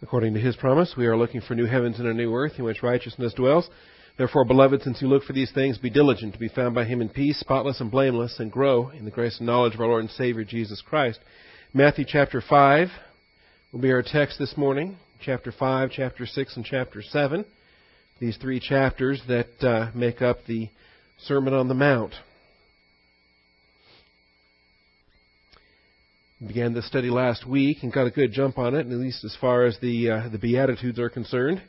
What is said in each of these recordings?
According to his promise, we are looking for new heavens and a new earth in which righteousness dwells. Therefore, beloved, since you look for these things, be diligent to be found by him in peace, spotless and blameless, and grow in the grace and knowledge of our Lord and Savior Jesus Christ. Matthew chapter 5 will be our text this morning. Chapter 5, chapter 6, and chapter 7. These three chapters that uh, make up the Sermon on the Mount. Began this study last week and got a good jump on it, at least as far as the uh, the Beatitudes are concerned.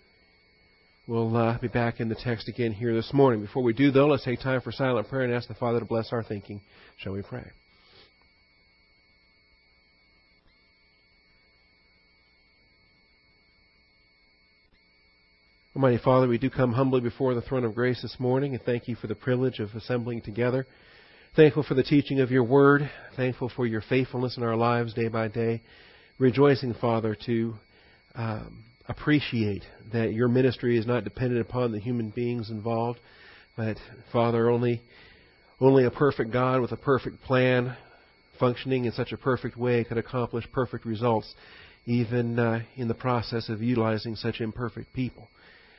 We'll uh, be back in the text again here this morning. Before we do, though, let's take time for silent prayer and ask the Father to bless our thinking. Shall we pray? Almighty Father, we do come humbly before the throne of grace this morning and thank you for the privilege of assembling together. Thankful for the teaching of your word. Thankful for your faithfulness in our lives day by day. Rejoicing, Father, to um, appreciate that your ministry is not dependent upon the human beings involved, but, Father, only, only a perfect God with a perfect plan functioning in such a perfect way could accomplish perfect results, even uh, in the process of utilizing such imperfect people.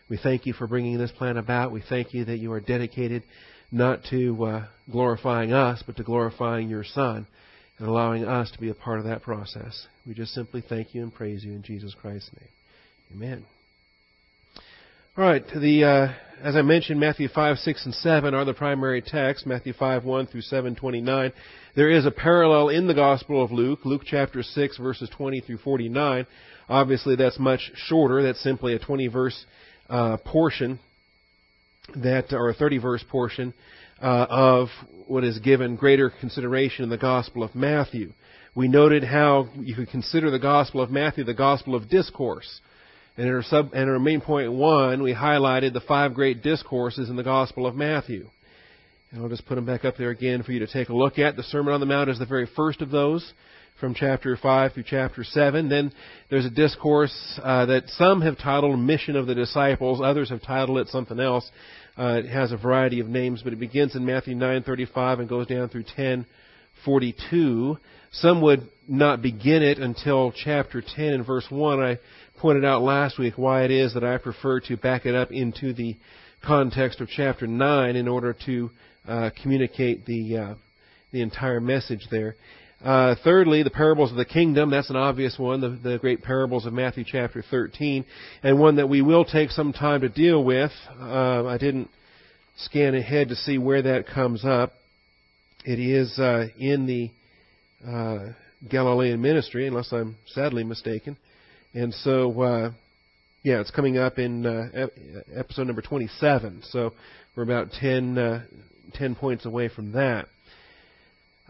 We thank you for bringing this plan about. We thank you that you are dedicated not to uh, glorifying us, but to glorifying your Son and allowing us to be a part of that process. We just simply thank you and praise you in Jesus Christ's name. Amen. All right, the uh, as I mentioned, Matthew 5, 6, and 7 are the primary texts. Matthew 5, 1 through 7, 29. There is a parallel in the Gospel of Luke, Luke chapter 6, verses 20 through 49. Obviously, that's much shorter. That's simply a 20 verse uh, portion that, or a 30 verse portion uh, of what is given greater consideration in the Gospel of Matthew. We noted how you could consider the Gospel of Matthew the Gospel of discourse. And in our, sub, in our main point one, we highlighted the five great discourses in the Gospel of Matthew. And I'll just put them back up there again for you to take a look at. The Sermon on the Mount is the very first of those from chapter 5 through chapter 7. Then there's a discourse uh, that some have titled Mission of the Disciples, others have titled it something else. Uh, it has a variety of names, but it begins in Matthew 9:35 and goes down through 10:42. Some would not begin it until chapter 10 and verse 1. I pointed out last week why it is that I prefer to back it up into the context of chapter 9 in order to uh, communicate the uh, the entire message there. Uh, thirdly, the parables of the kingdom. That's an obvious one, the, the, great parables of Matthew chapter 13, and one that we will take some time to deal with. Uh, I didn't scan ahead to see where that comes up. It is uh, in the uh, Galilean ministry, unless I'm sadly mistaken. And so, uh, yeah, it's coming up in uh, episode number 27. So we're about 10, 10 points away from that.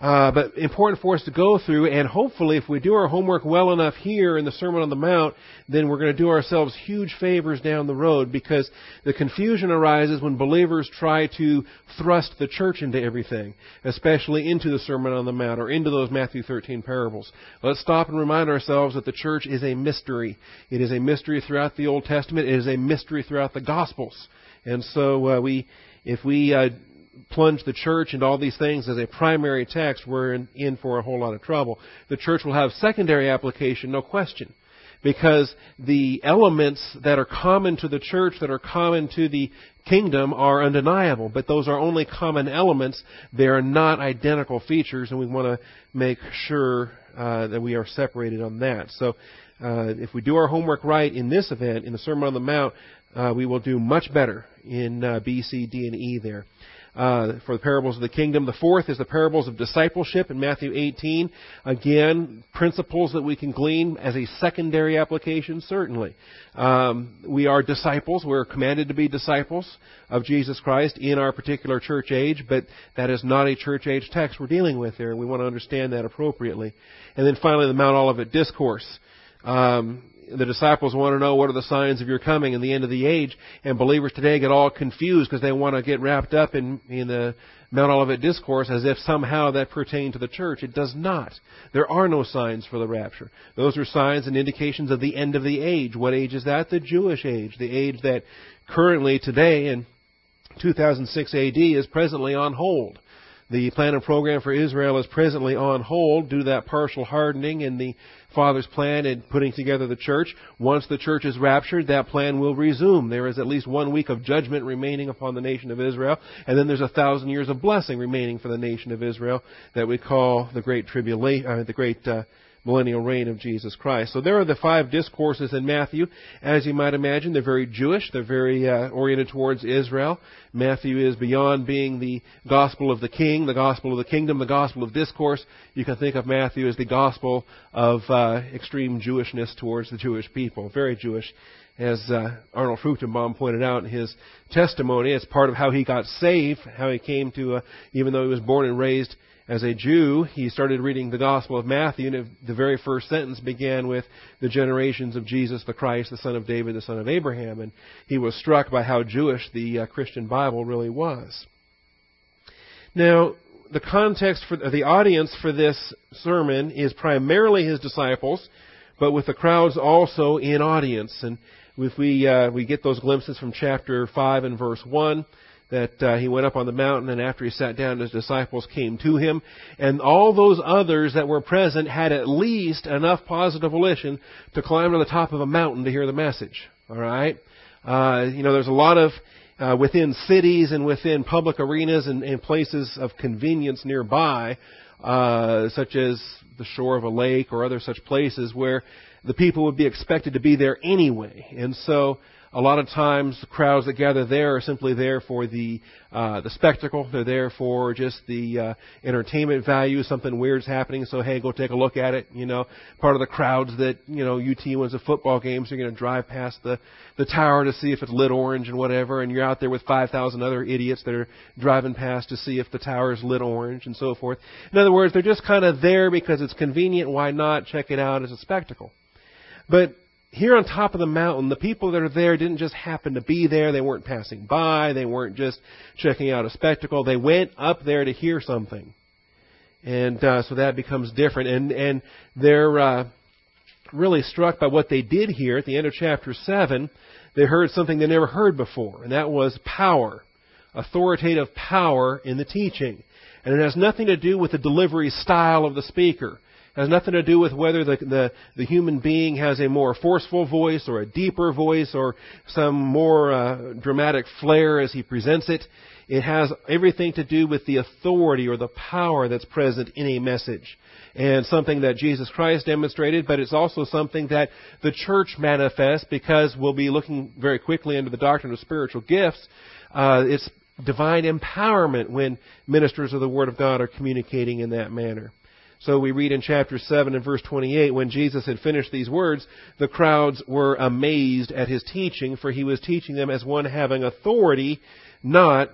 Uh, but important for us to go through, and hopefully, if we do our homework well enough here in the Sermon on the Mount, then we're going to do ourselves huge favors down the road because the confusion arises when believers try to thrust the church into everything, especially into the Sermon on the Mount or into those Matthew 13 parables. Let's stop and remind ourselves that the church is a mystery. It is a mystery throughout the Old Testament. It is a mystery throughout the Gospels. And so uh, we, if we uh, plunge the church into all these things as a primary text, we're in, in for a whole lot of trouble. The church will have secondary application, no question because the elements that are common to the church, that are common to the kingdom, are undeniable. But those are only common elements. They are not identical features, and we want to make sure uh, that we are separated on that. So, uh, if we do our homework right in this event, in the Sermon on the Mount, uh, we will do much better in uh, B, C, D, and E there uh, for the parables of the kingdom. The fourth is the parables of discipleship in Matthew 18. Again, principles that we can glean as a secondary application, certainly. Um, we are disciples. We're commanded to be disciples of Jesus Christ in our particular church age, but that is not a church age text we're dealing with there, and we want to understand that appropriately. And then finally, the Mount Olivet Discourse. Um, the disciples want to know what are the signs of your coming and the end of the age, and believers today get all confused because they want to get wrapped up in, in the Mount Olivet discourse as if somehow that pertained to the church. It does not. There are no signs for the rapture. Those are signs and indications of the end of the age. What age is that? The Jewish age, the age that currently today in 2006 AD is presently on hold. The plan and program for Israel is presently on hold due to that partial hardening in the Father's plan in putting together the church. Once the church is raptured, that plan will resume. There is at least one week of judgment remaining upon the nation of Israel, and then there's a thousand years of blessing remaining for the nation of Israel that we call the Great Tribulation, uh, the Great uh, millennial reign of Jesus Christ. So there are the five discourses in Matthew. As you might imagine, they're very Jewish. They're very uh, oriented towards Israel. Matthew is beyond being the gospel of the king, the gospel of the kingdom, the gospel of discourse. You can think of Matthew as the gospel of uh, extreme Jewishness towards the Jewish people. Very Jewish. As uh, Arnold Fruchtenbaum pointed out in his testimony, it's part of how he got saved, how he came to, uh, even though he was born and raised as a Jew, he started reading the Gospel of Matthew, and the very first sentence began with the generations of Jesus the Christ, the son of David, the son of Abraham, and he was struck by how Jewish the uh, Christian Bible really was. Now, the context for the audience for this sermon is primarily his disciples, but with the crowds also in audience, and if we uh, we get those glimpses from chapter five and verse one that uh, he went up on the mountain, and after he sat down, his disciples came to him. And all those others that were present had at least enough positive volition to climb to the top of a mountain to hear the message. All right? Uh, you know, there's a lot of uh, within cities and within public arenas and, and places of convenience nearby, uh, such as the shore of a lake or other such places where the people would be expected to be there anyway. And so a lot of times, the crowds that gather there are simply there for the uh, the spectacle. They're there for just the uh, entertainment value. Something weird's happening, so hey, go take a look at it. You know, part of the crowds that you know UT wins a football game, so you're going to drive past the the tower to see if it's lit orange and whatever, and you're out there with 5,000 other idiots that are driving past to see if the tower is lit orange and so forth. In other words, they're just kind of there because it's convenient. Why not check it out as a spectacle? But here on top of the mountain, the people that are there didn't just happen to be there. They weren't passing by. They weren't just checking out a spectacle. They went up there to hear something. And uh, so that becomes different. And, and they're uh, really struck by what they did hear at the end of chapter 7. They heard something they never heard before, and that was power. Authoritative power in the teaching. And it has nothing to do with the delivery style of the speaker has nothing to do with whether the, the, the, human being has a more forceful voice or a deeper voice or some more uh, dramatic flair as he presents it. It has everything to do with the authority or the power that's present in a message. And something that Jesus Christ demonstrated, but it's also something that the church manifests because we'll be looking very quickly into the doctrine of spiritual gifts. Uh, it's divine empowerment when ministers of the Word of God are communicating in that manner. So we read in chapter 7 and verse 28, when Jesus had finished these words, the crowds were amazed at his teaching, for he was teaching them as one having authority, not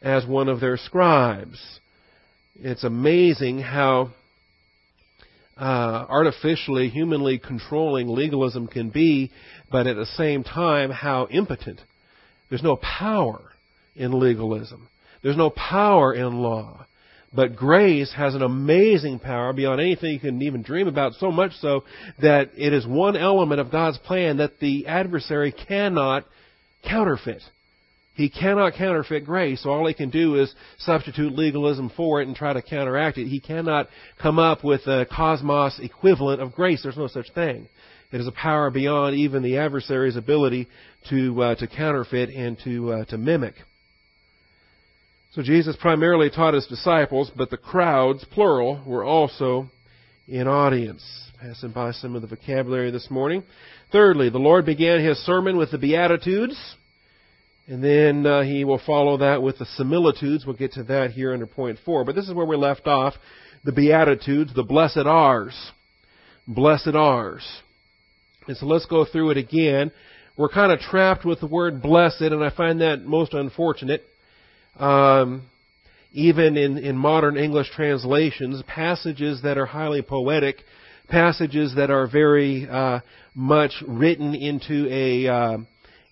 as one of their scribes. It's amazing how uh, artificially, humanly controlling legalism can be, but at the same time, how impotent. There's no power in legalism. There's no power in law. But grace has an amazing power beyond anything you can even dream about, so much so that it is one element of God's plan that the adversary cannot counterfeit. He cannot counterfeit grace, so all he can do is substitute legalism for it and try to counteract it. He cannot come up with a cosmos equivalent of grace. There's no such thing. It is a power beyond even the adversary's ability to uh, to counterfeit and to uh, to mimic. So Jesus primarily taught his disciples, but the crowds, plural, were also in audience. Passing by some of the vocabulary this morning. Thirdly, the Lord began his sermon with the Beatitudes, and then uh, he will follow that with the similitudes. We'll get to that here under point four. But this is where we left off. The Beatitudes, the blessed R's. Blessed R's. And so let's go through it again. We're kind of trapped with the word blessed, and I find that most unfortunate. Um, even in, in modern English translations, passages that are highly poetic, passages that are very uh, much written into a uh,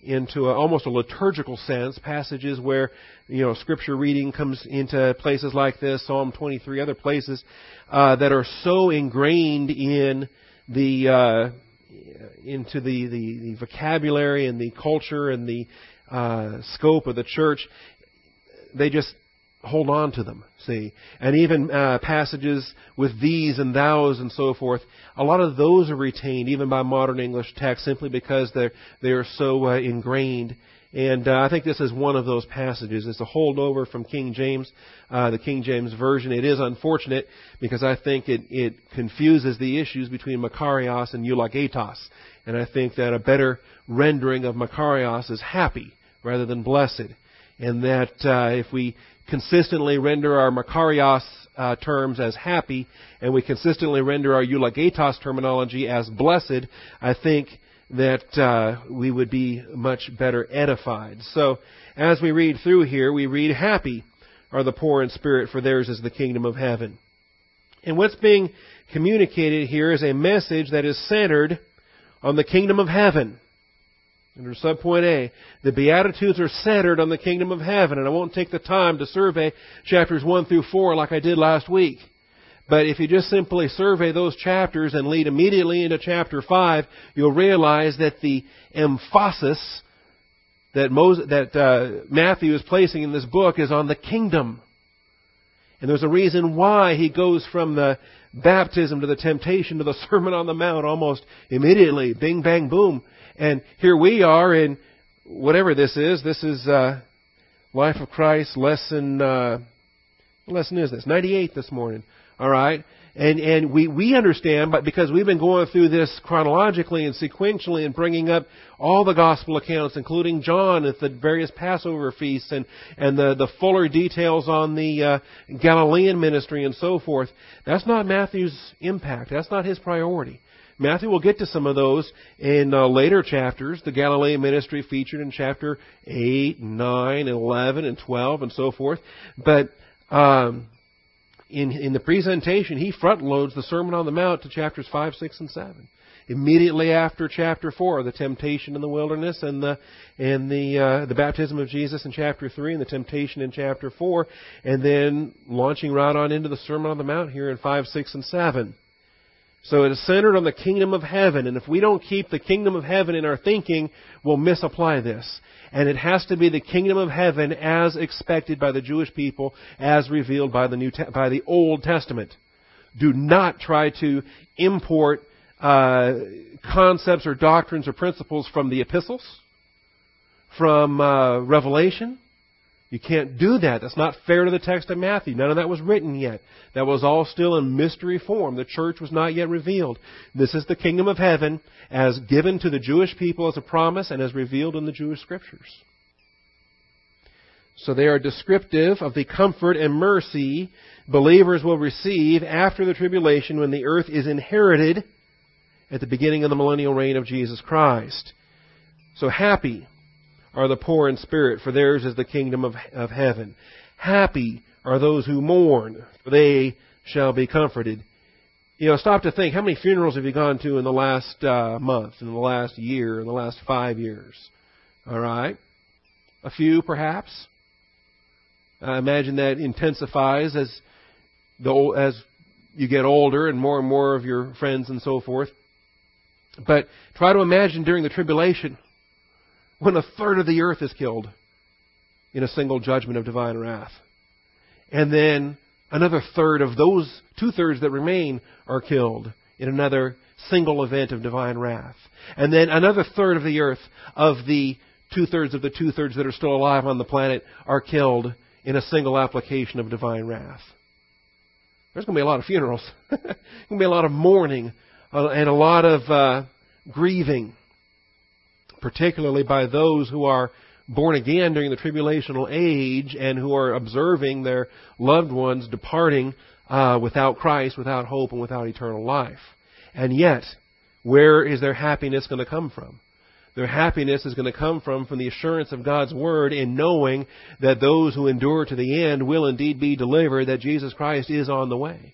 into a, almost a liturgical sense, passages where you know scripture reading comes into places like this, Psalm 23, other places uh, that are so ingrained in the uh, into the, the, the vocabulary and the culture and the uh, scope of the church they just hold on to them, see. And even uh, passages with these and thous and so forth, a lot of those are retained even by modern English text simply because they're, they are so uh, ingrained. And uh, I think this is one of those passages. It's a holdover from King James, uh, the King James Version. It is unfortunate because I think it, it confuses the issues between Makarios and eulogetos. And I think that a better rendering of Makarios is happy rather than blessed. And that uh, if we consistently render our Makarios uh, terms as happy, and we consistently render our eulogetos terminology as blessed, I think that uh, we would be much better edified. So, as we read through here, we read, Happy are the poor in spirit, for theirs is the kingdom of heaven. And what's being communicated here is a message that is centered on the kingdom of heaven. Under subpoint A, the Beatitudes are centered on the kingdom of heaven, and I won't take the time to survey chapters 1 through 4 like I did last week. But if you just simply survey those chapters and lead immediately into chapter 5, you'll realize that the emphasis that, Moses, that uh, Matthew is placing in this book is on the kingdom. And there's a reason why he goes from the baptism to the temptation to the Sermon on the Mount almost immediately. Bing, bang, boom. And here we are in whatever this is. This is uh, Life of Christ lesson. Uh, lesson is this? 98 this morning. All right. And, and we, we understand, but because we've been going through this chronologically and sequentially and bringing up all the gospel accounts, including John at the various Passover feasts and, and the, the fuller details on the uh, Galilean ministry and so forth, that's not Matthew's impact. That's not his priority. Matthew will get to some of those in uh, later chapters. The Galilean ministry featured in chapter 8, 9, 11, and 12, and so forth. But um, in, in the presentation, he front loads the Sermon on the Mount to chapters 5, 6, and 7. Immediately after chapter 4, the temptation in the wilderness and the, and the, uh, the baptism of Jesus in chapter 3 and the temptation in chapter 4, and then launching right on into the Sermon on the Mount here in 5, 6, and 7. So it is centered on the kingdom of heaven, and if we don't keep the kingdom of heaven in our thinking, we'll misapply this. And it has to be the kingdom of heaven as expected by the Jewish people, as revealed by the New by the Old Testament. Do not try to import uh, concepts or doctrines or principles from the epistles, from uh, Revelation, you can't do that. That's not fair to the text of Matthew. None of that was written yet. That was all still in mystery form. The church was not yet revealed. This is the kingdom of heaven as given to the Jewish people as a promise and as revealed in the Jewish scriptures. So they are descriptive of the comfort and mercy believers will receive after the tribulation when the earth is inherited at the beginning of the millennial reign of Jesus Christ. So happy are the poor in spirit, for theirs is the kingdom of, of heaven. Happy are those who mourn, for they shall be comforted. You know, stop to think, how many funerals have you gone to in the last uh, month, in the last year, in the last five years? All right? A few, perhaps. I imagine that intensifies as the as you get older and more and more of your friends and so forth. But try to imagine during the tribulation when a third of the earth is killed in a single judgment of divine wrath. And then another third of those two thirds that remain are killed in another single event of divine wrath. And then another third of the earth, of the two thirds of the two thirds that are still alive on the planet, are killed in a single application of divine wrath. There's going to be a lot of funerals. There's going to be a lot of mourning uh, and a lot of uh, grieving particularly by those who are born again during the tribulational age and who are observing their loved ones departing uh, without Christ, without hope, and without eternal life. And yet, where is their happiness going to come from? Their happiness is going to come from from the assurance of God's word in knowing that those who endure to the end will indeed be delivered, that Jesus Christ is on the way.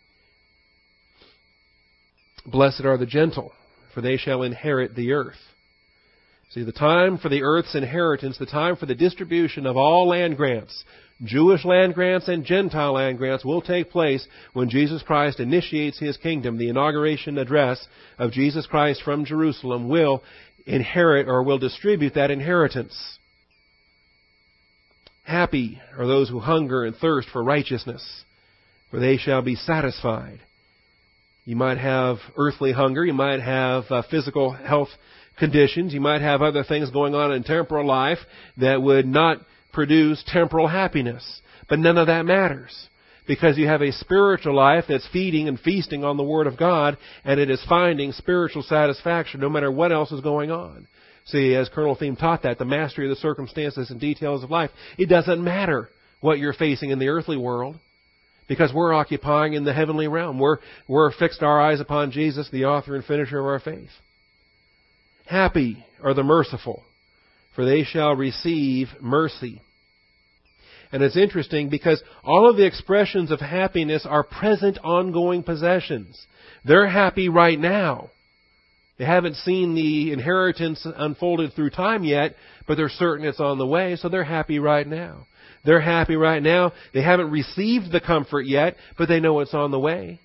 Blessed are the gentle, for they shall inherit the earth. See, the time for the earth's inheritance, the time for the distribution of all land grants, Jewish land grants and Gentile land grants, will take place when Jesus Christ initiates his kingdom. The inauguration address of Jesus Christ from Jerusalem will inherit or will distribute that inheritance. Happy are those who hunger and thirst for righteousness, for they shall be satisfied. You might have earthly hunger, you might have uh, physical health conditions, you might have other things going on in temporal life that would not produce temporal happiness. But none of that matters because you have a spiritual life that's feeding and feasting on the Word of God, and it is finding spiritual satisfaction no matter what else is going on. See, as Colonel Thieme taught that, the mastery of the circumstances and details of life, it doesn't matter what you're facing in the earthly world because we're occupying in the heavenly realm. We're, we're fixed our eyes upon Jesus, the author and finisher of our faith. Happy are the merciful, for they shall receive mercy. And it's interesting because all of the expressions of happiness are present ongoing possessions. They're happy right now. They haven't seen the inheritance unfolded through time yet, but they're certain it's on the way, so they're happy right now. They're happy right now. They haven't received the comfort yet, but they know it's on the way.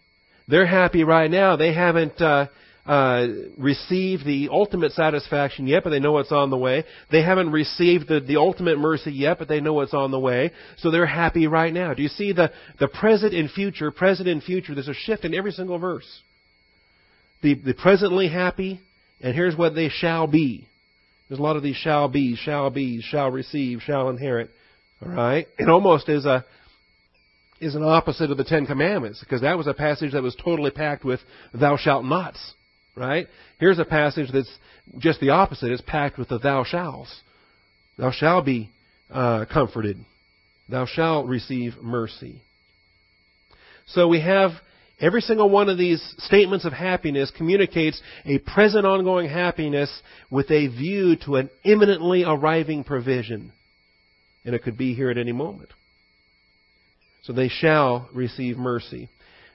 They're happy right now. They haven't uh, uh, received the ultimate satisfaction yet, but they know it's on the way. They haven't received the, the ultimate mercy yet, but they know it's on the way. So they're happy right now. Do you see the, the present and future, present and future? There's a shift in every single verse. The, the presently happy, and here's what they shall be. There's a lot of these shall be, shall be, shall receive, shall inherit. All right? It almost is a is an opposite of the Ten Commandments, because that was a passage that was totally packed with thou shalt nots right? Here's a passage that's just the opposite. It's packed with the thou shalls. Thou shalt be uh, comforted. Thou shalt receive mercy. So we have every single one of these statements of happiness communicates a present ongoing happiness with a view to an imminently arriving provision. And it could be here at any moment. So they shall receive mercy.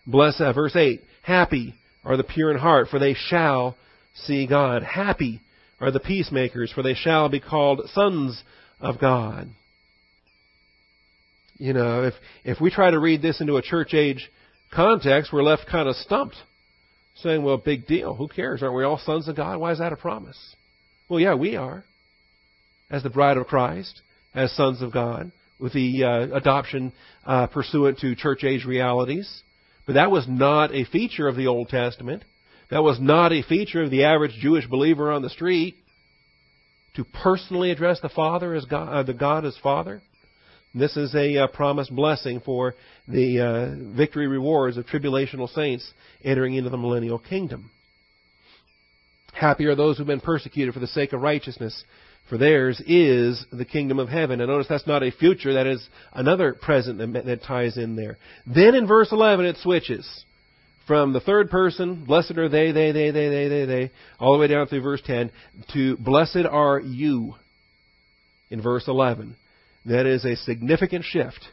Bless, uh, verse 8, happy are the pure in heart, for they shall see God. Happy are the peacemakers, for they shall be called sons of God. You know, if if we try to read this into a church age context, we're left kind of stumped, saying, "Well, big deal. Who cares? Aren't we all sons of God? Why is that a promise?" Well, yeah, we are, as the bride of Christ, as sons of God, with the uh, adoption uh, pursuant to church age realities. But that was not a feature of the Old Testament. That was not a feature of the average Jewish believer on the street. To personally address the Father as God, uh, the God as Father. This is a uh, promised blessing for the uh, victory rewards of tribulational saints entering into the millennial kingdom. Happy are those who've been persecuted for the sake of righteousness, for theirs is the kingdom of heaven. And notice that's not a future, that is another present that, that ties in there. Then in verse 11 it switches from the third person, blessed are they, they, they, they, they, they, they, all the way down through verse 10, to blessed are you in verse 11. That is a significant shift.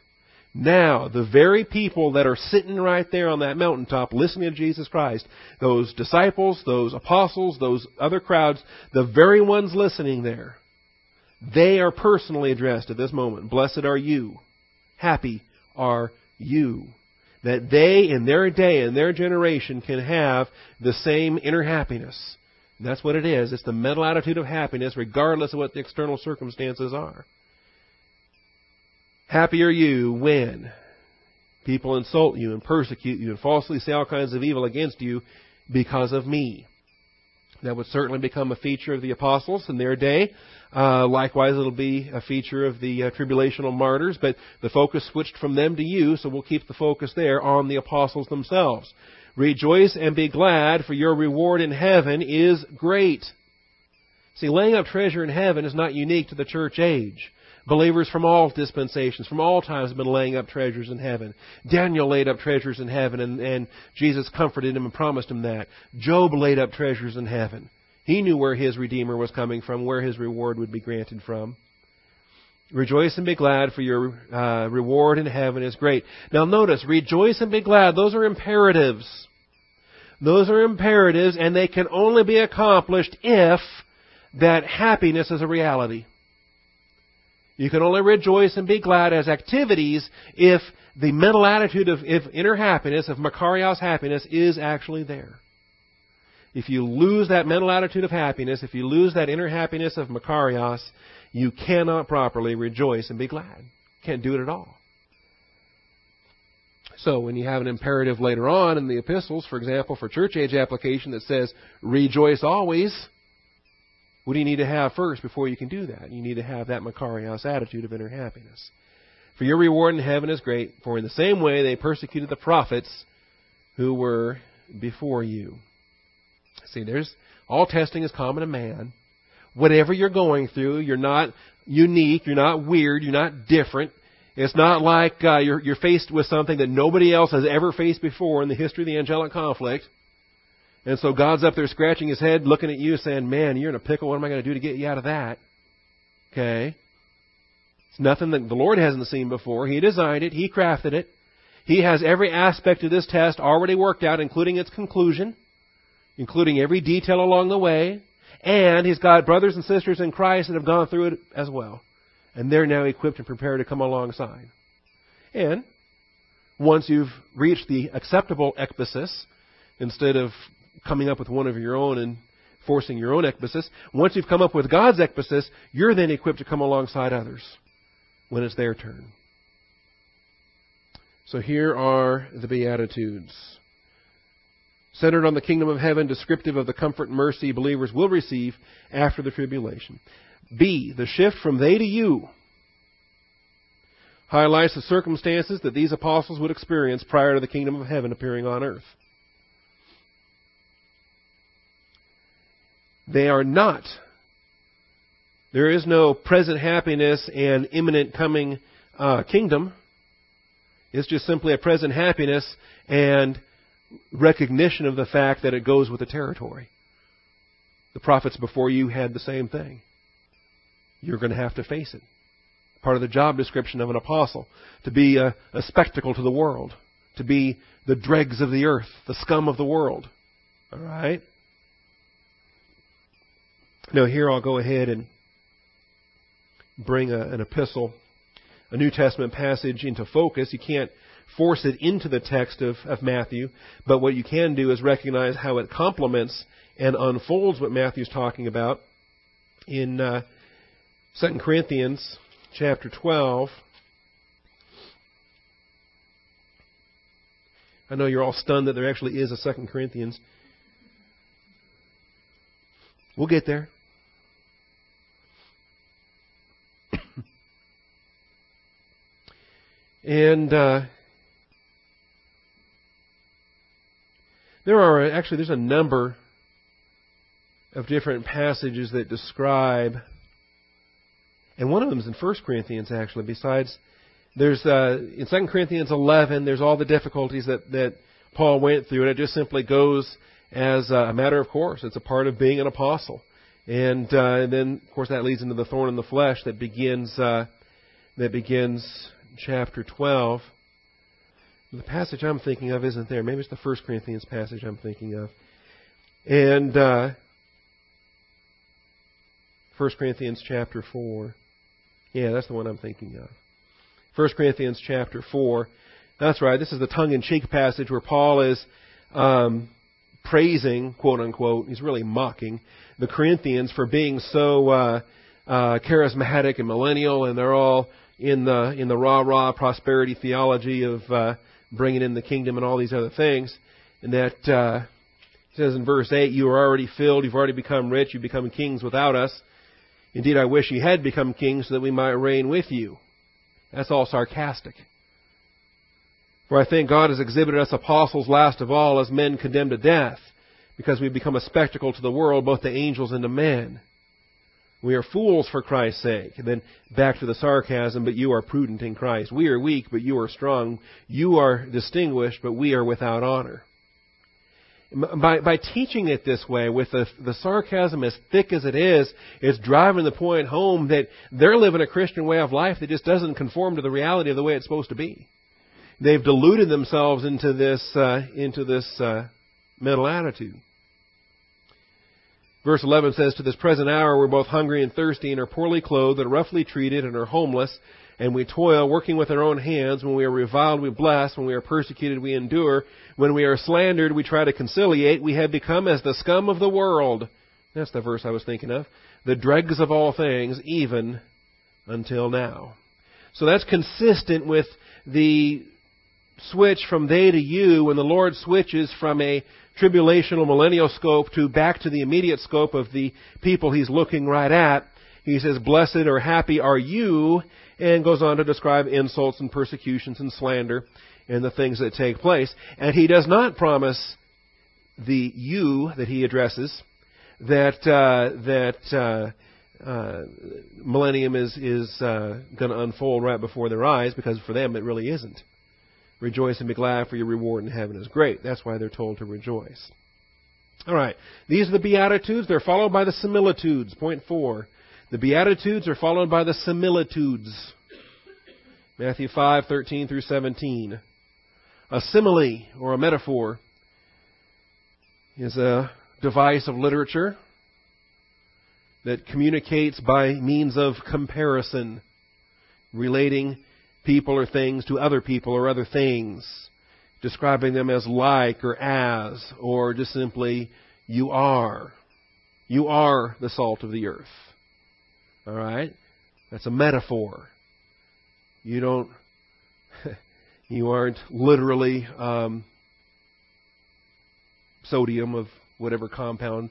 Now, the very people that are sitting right there on that mountaintop listening to Jesus Christ, those disciples, those apostles, those other crowds, the very ones listening there, they are personally addressed at this moment. Blessed are you. Happy are you. That they in their day and their generation can have the same inner happiness. that's what it is. It's the mental attitude of happiness regardless of what the external circumstances are. Happy are you when people insult you and persecute you and falsely say all kinds of evil against you because of me. That would certainly become a feature of the apostles in their day. Uh, likewise, it'll be a feature of the uh, tribulational martyrs, but the focus switched from them to you, so we'll keep the focus there on the apostles themselves. Rejoice and be glad, for your reward in heaven is great. See, laying up treasure in heaven is not unique to the church age. Believers from all dispensations, from all times, have been laying up treasures in heaven. Daniel laid up treasures in heaven, and, and Jesus comforted him and promised him that. Job laid up treasures in heaven. He knew where his Redeemer was coming from, where his reward would be granted from. Rejoice and be glad, for your uh, reward in heaven is great. Now notice, rejoice and be glad, those are imperatives. Those are imperatives, and they can only be accomplished if that happiness is a reality. You can only rejoice and be glad as activities if the mental attitude of if inner happiness, of Makarios happiness, is actually there. If you lose that mental attitude of happiness, if you lose that inner happiness of Makarios, you cannot properly rejoice and be glad. Can't do it at all. So when you have an imperative later on in the epistles, for example, for church age application that says, rejoice always, what do you need to have first before you can do that? You need to have that Makarios attitude of inner happiness. For your reward in heaven is great, for in the same way they persecuted the prophets who were before you. See, there's all testing is common to man. Whatever you're going through, you're not unique, you're not weird, you're not different. It's not like uh, you're, you're faced with something that nobody else has ever faced before in the history of the angelic conflict. And so God's up there scratching his head, looking at you, saying, Man, you're in a pickle. What am I going to do to get you out of that? Okay? It's nothing that the Lord hasn't seen before. He designed it, He crafted it. He has every aspect of this test already worked out, including its conclusion, including every detail along the way. And He's got brothers and sisters in Christ that have gone through it as well. And they're now equipped and prepared to come alongside. And once you've reached the acceptable ekbasis, instead of coming up with one of your own and forcing your own ekbasis, once you've come up with God's ekbasis, you're then equipped to come alongside others when it's their turn. So here are the Beatitudes. Centered on the kingdom of heaven, descriptive of the comfort and mercy believers will receive after the tribulation. B, the shift from they to you highlights the circumstances that these apostles would experience prior to the kingdom of heaven appearing on earth. They are not. There is no present happiness and imminent coming uh, kingdom. It's just simply a present happiness and recognition of the fact that it goes with the territory. The prophets before you had the same thing. You're going to have to face it. Part of the job description of an apostle. To be a, a spectacle to the world. To be the dregs of the earth, the scum of the world. All right? Now, here I'll go ahead and bring a, an epistle, a New Testament passage into focus. You can't force it into the text of, of Matthew, but what you can do is recognize how it complements and unfolds what Matthew's talking about in uh, 2 Corinthians chapter 12. I know you're all stunned that there actually is a 2 Corinthians. We'll get there. And uh, there are actually there's a number of different passages that describe, and one of them is in 1 Corinthians actually. Besides, there's uh, in 2 Corinthians 11, there's all the difficulties that that Paul went through, and it just simply goes as a matter of course. It's a part of being an apostle, and, uh, and then of course that leads into the thorn in the flesh that begins uh, that begins chapter 12. The passage I'm thinking of isn't there. Maybe it's the First Corinthians passage I'm thinking of. And uh, 1 Corinthians chapter 4. Yeah, that's the one I'm thinking of. 1 Corinthians chapter 4. That's right. This is the tongue-in-cheek passage where Paul is um, praising, quote unquote, he's really mocking the Corinthians for being so uh, uh, charismatic and millennial, and they're all in the in the rah rah prosperity theology of uh, bringing in the kingdom and all these other things, and that uh, says in verse eight, "You are already filled; you've already become rich; You've become kings without us. Indeed, I wish you had become kings so that we might reign with you." That's all sarcastic. For I think God has exhibited us apostles last of all as men condemned to death, because we've become a spectacle to the world, both to angels and to men. We are fools for Christ's sake. And then back to the sarcasm, but you are prudent in Christ. We are weak, but you are strong. You are distinguished, but we are without honor. By, by teaching it this way, with the, the sarcasm as thick as it is, it's driving the point home that they're living a Christian way of life that just doesn't conform to the reality of the way it's supposed to be. They've deluded themselves into this, uh, into this uh, mental attitude. Verse 11 says, To this present hour we're both hungry and thirsty and are poorly clothed and are roughly treated and are homeless. And we toil, working with our own hands. When we are reviled, we bless. When we are persecuted, we endure. When we are slandered, we try to conciliate. We have become as the scum of the world. That's the verse I was thinking of. The dregs of all things, even until now. So that's consistent with the switch from they to you when the Lord switches from a tribulational millennial scope to back to the immediate scope of the people he's looking right at. He says, blessed or happy are you, and goes on to describe insults and persecutions and slander and the things that take place. And he does not promise the you that he addresses that uh, that uh, uh, millennium is is uh, going to unfold right before their eyes because for them it really isn't. Rejoice and be glad, for your reward in heaven is great. That's why they're told to rejoice. All right, these are the beatitudes. They're followed by the similitudes. Point four. The beatitudes are followed by the similitudes. Matthew five thirteen through seventeen. A simile or a metaphor is a device of literature that communicates by means of comparison, relating people or things to other people or other things, describing them as like or as, or just simply, you are. You are the salt of the earth. Alright? That's a metaphor. You don't, you aren't literally, um, sodium of whatever compound.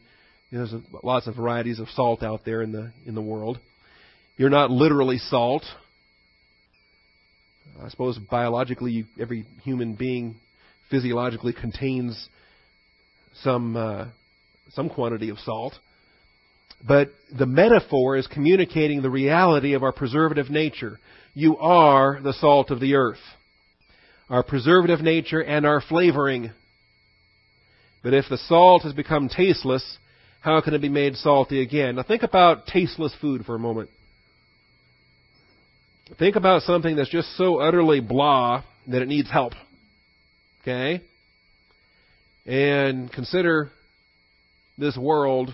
There's lots of varieties of salt out there in the in the world. You're not literally salt. I suppose biologically, every human being physiologically contains some uh, some quantity of salt. But the metaphor is communicating the reality of our preservative nature. You are the salt of the earth. Our preservative nature and our flavoring. But if the salt has become tasteless, how can it be made salty again? Now think about tasteless food for a moment. Think about something that's just so utterly blah that it needs help. Okay? And consider this world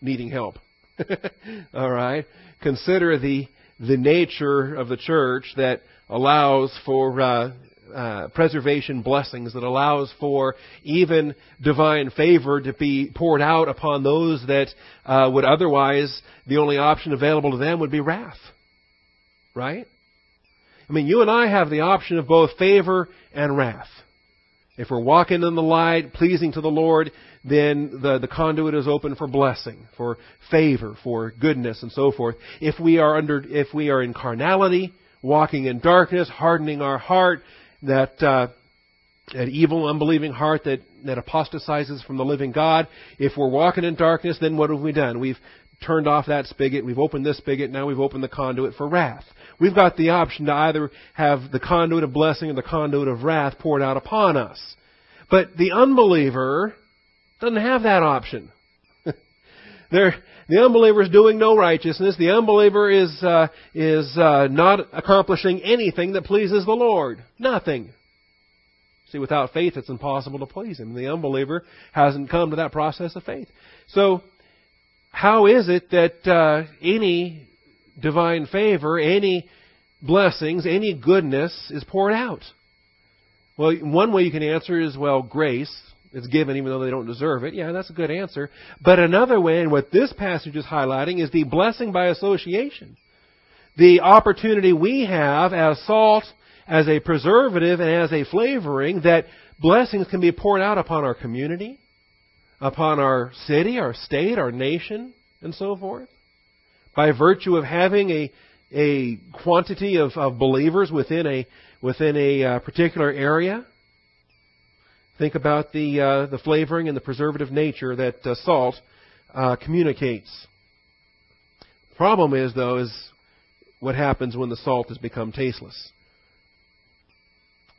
needing help. All right? Consider the the nature of the church that allows for uh, uh, preservation blessings that allows for even divine favor to be poured out upon those that uh, would otherwise the only option available to them would be wrath. Right? I mean, you and I have the option of both favor and wrath. If we're walking in the light, pleasing to the Lord, then the, the conduit is open for blessing, for favor, for goodness, and so forth. If we are under, if we are in carnality, walking in darkness, hardening our heart, that uh, that evil, unbelieving heart that that apostatizes from the living God. If we're walking in darkness, then what have we done? We've turned off that spigot. We've opened this spigot. Now we've opened the conduit for wrath. We've got the option to either have the conduit of blessing or the conduit of wrath poured out upon us. But the unbeliever doesn't have that option. They're, the unbeliever is doing no righteousness. The unbeliever is uh, is uh, not accomplishing anything that pleases the Lord. Nothing. See, without faith, it's impossible to please Him. The unbeliever hasn't come to that process of faith. So, how is it that uh, any divine favor, any blessings, any goodness is poured out? Well, one way you can answer is, well, grace is given even though they don't deserve it. Yeah, that's a good answer. But another way, and what this passage is highlighting, is the blessing by association. The opportunity we have as salt, as a preservative, and as a flavoring that blessings can be poured out upon our community, upon our city, our state, our nation, and so forth. By virtue of having a, a quantity of, of believers within a, within a uh, particular area, Think about the, uh, the flavoring and the preservative nature that uh, salt uh, communicates. The problem is, though, is what happens when the salt has become tasteless.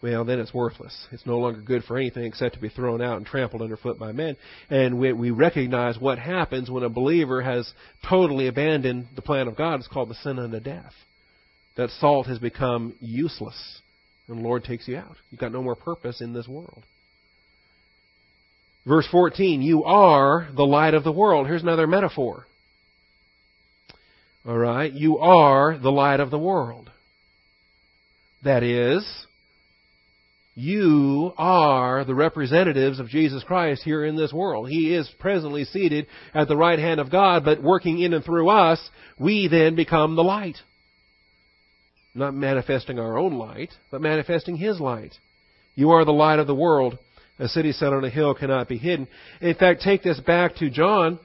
Well, then it's worthless. It's no longer good for anything except to be thrown out and trampled underfoot by men. And we, we recognize what happens when a believer has totally abandoned the plan of God. It's called the sin unto death. That salt has become useless. And the Lord takes you out. You've got no more purpose in this world. Verse 14, you are the light of the world. Here's another metaphor. All right, you are the light of the world. That is, you are the representatives of Jesus Christ here in this world. He is presently seated at the right hand of God, but working in and through us, we then become the light. Not manifesting our own light, but manifesting His light. You are the light of the world. A city set on a hill cannot be hidden. In fact, take this back to John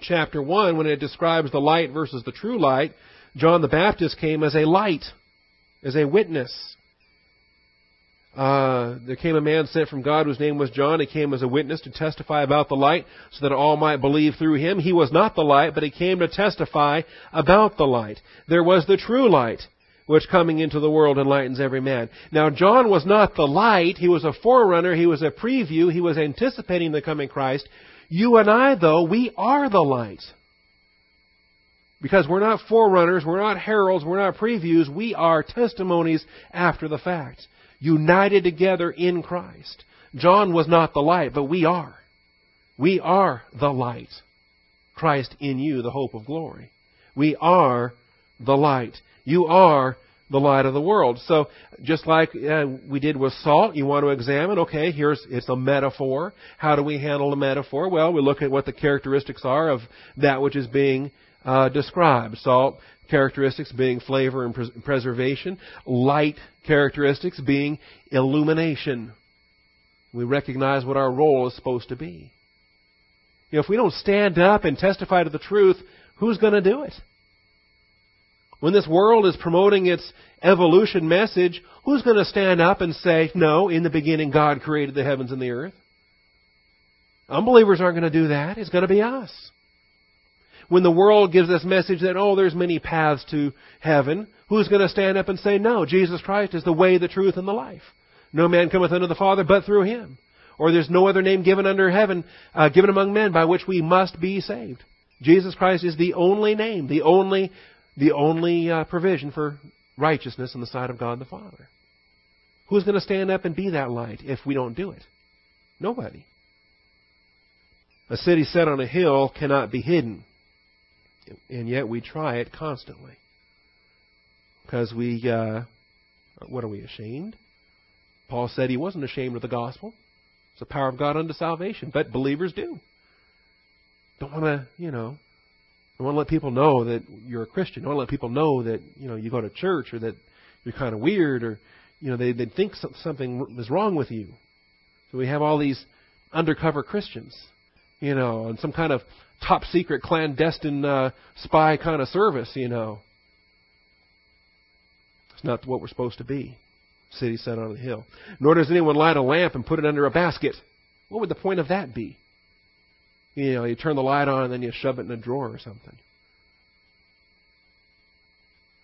chapter 1 when it describes the light versus the true light. John the Baptist came as a light, as a witness. Uh, there came a man sent from God whose name was John. He came as a witness to testify about the light so that all might believe through him. He was not the light, but he came to testify about the light. There was the true light, which coming into the world enlightens every man. Now John was not the light. He was a forerunner. He was a preview. He was anticipating the coming Christ. You and I, though, we are the light. Because we're not forerunners, we're not heralds, we're not previews, we are testimonies after the fact united together in Christ. John was not the light, but we are. We are the light. Christ in you, the hope of glory. We are the light. You are the light of the world. So, just like uh, we did with salt, you want to examine, okay, here's, it's a metaphor. How do we handle a metaphor? Well, we look at what the characteristics are of that which is being uh, described. Salt characteristics being flavor and pres- preservation, light characteristics being illumination. We recognize what our role is supposed to be. You know, if we don't stand up and testify to the truth, who's going to do it? When this world is promoting its evolution message, who's going to stand up and say, no, in the beginning God created the heavens and the earth? Unbelievers aren't going to do that. It's going to be us when the world gives this message that, oh, there's many paths to heaven, who's going to stand up and say, no, Jesus Christ is the way, the truth, and the life? No man cometh unto the Father but through him. Or there's no other name given under heaven, uh, given among men by which we must be saved. Jesus Christ is the only name, the only, the only uh, provision for righteousness in the sight of God the Father. Who's going to stand up and be that light if we don't do it? Nobody. A city set on a hill cannot be hidden and yet we try it constantly. Because we uh, what are we ashamed? Paul said he wasn't ashamed of the gospel. It's the power of god unto salvation. But believers do. Don't want to you know don't want to let people know that you're a christian. Don't want to let people know that you know you go to church or that you're kind of weird or you know they they think something is wrong with you. So we have all these undercover christians you know and some kind of top secret clandestine uh, spy kind of service, you know. It's not what we're supposed to be. City set on a hill. Nor does anyone light a lamp and put it under a basket. What would the point of that be? You know, you turn the light on and then you shove it in a drawer or something.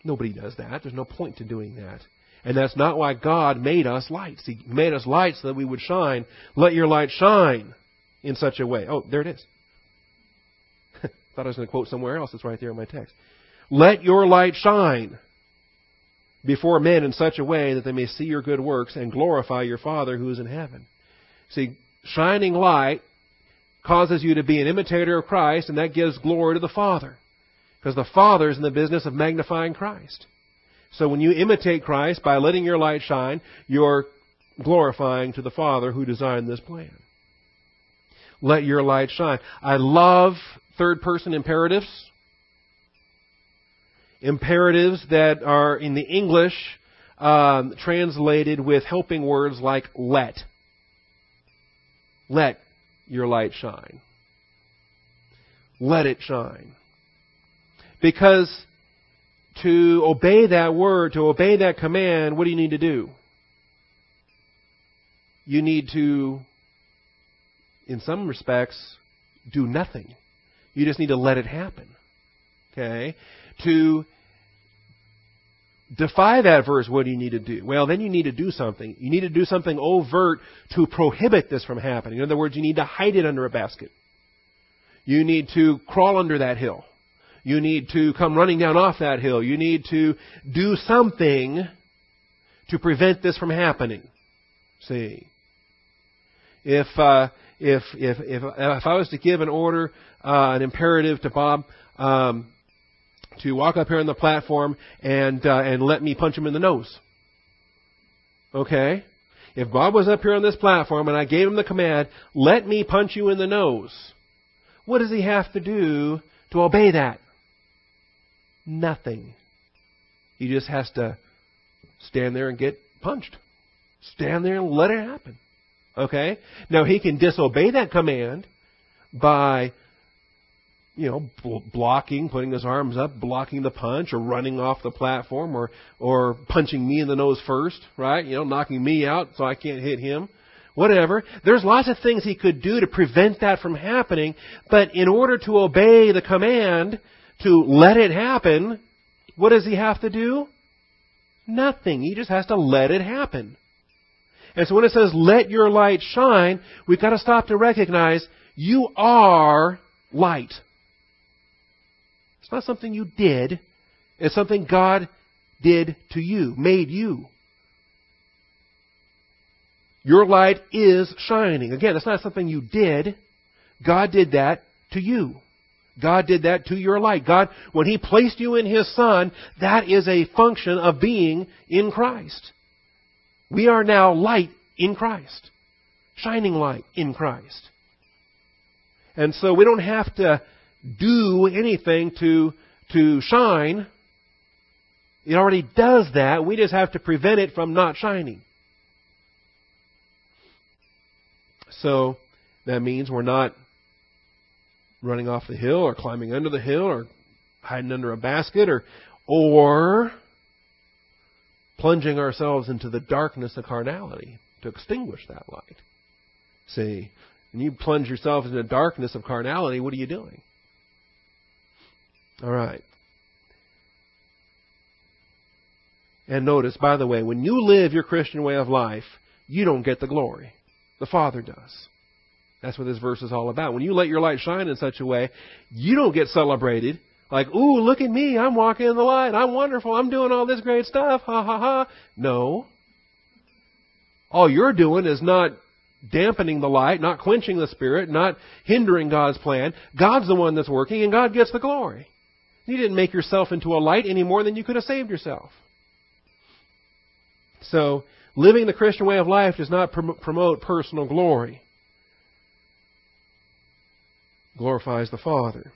Nobody does that. There's no point to doing that. And that's not why God made us lights. He made us lights so that we would shine. Let your light shine in such a way. Oh, there it is. Thought I was going to quote somewhere else. It's right there in my text. Let your light shine before men in such a way that they may see your good works and glorify your Father who is in heaven. See, shining light causes you to be an imitator of Christ, and that gives glory to the Father. Because the Father is in the business of magnifying Christ. So when you imitate Christ by letting your light shine, you're glorifying to the Father who designed this plan. Let your light shine. I love third person imperatives. Imperatives that are in the English um, translated with helping words like let. Let your light shine. Let it shine. Because to obey that word, to obey that command, what do you need to do? You need to, in some respects, do nothing. You just need to let it happen. Okay? To defy that verse, what do you need to do? Well, then you need to do something. You need to do something overt to prohibit this from happening. In other words, you need to hide it under a basket. You need to crawl under that hill. You need to come running down off that hill. You need to do something to prevent this from happening. See? If, uh, if, if, if, if I was to give an order, uh, an imperative to Bob, um, to walk up here on the platform and, uh, and let me punch him in the nose. Okay? If Bob was up here on this platform and I gave him the command, let me punch you in the nose, what does he have to do to obey that? Nothing. He just has to stand there and get punched. Stand there and let it happen. Okay? Now he can disobey that command by you know, blocking, putting his arms up, blocking the punch, or running off the platform, or or punching me in the nose first, right? You know, knocking me out so I can't hit him. Whatever. There's lots of things he could do to prevent that from happening, but in order to obey the command to let it happen, what does he have to do? Nothing. He just has to let it happen. And so when it says, let your light shine, we've got to stop to recognize you are light. Not something you did. It's something God did to you, made you. Your light is shining. Again, it's not something you did. God did that to you. God did that to your light. God, when He placed you in His Son, that is a function of being in Christ. We are now light in Christ. Shining light in Christ. And so we don't have to do anything to, to shine. It already does that. We just have to prevent it from not shining. So that means we're not running off the hill or climbing under the hill or hiding under a basket or or plunging ourselves into the darkness of carnality to extinguish that light. See, when you plunge yourself into the darkness of carnality, what are you doing? All right. And notice, by the way, when you live your Christian way of life, you don't get the glory. The Father does. That's what this verse is all about. When you let your light shine in such a way, you don't get celebrated. Like, ooh, look at me. I'm walking in the light. I'm wonderful. I'm doing all this great stuff. Ha ha ha. No. All you're doing is not dampening the light, not quenching the Spirit, not hindering God's plan. God's the one that's working, and God gets the glory. You didn't make yourself into a light any more than you could have saved yourself. So, living the Christian way of life does not prom- promote personal glory. glorifies the Father.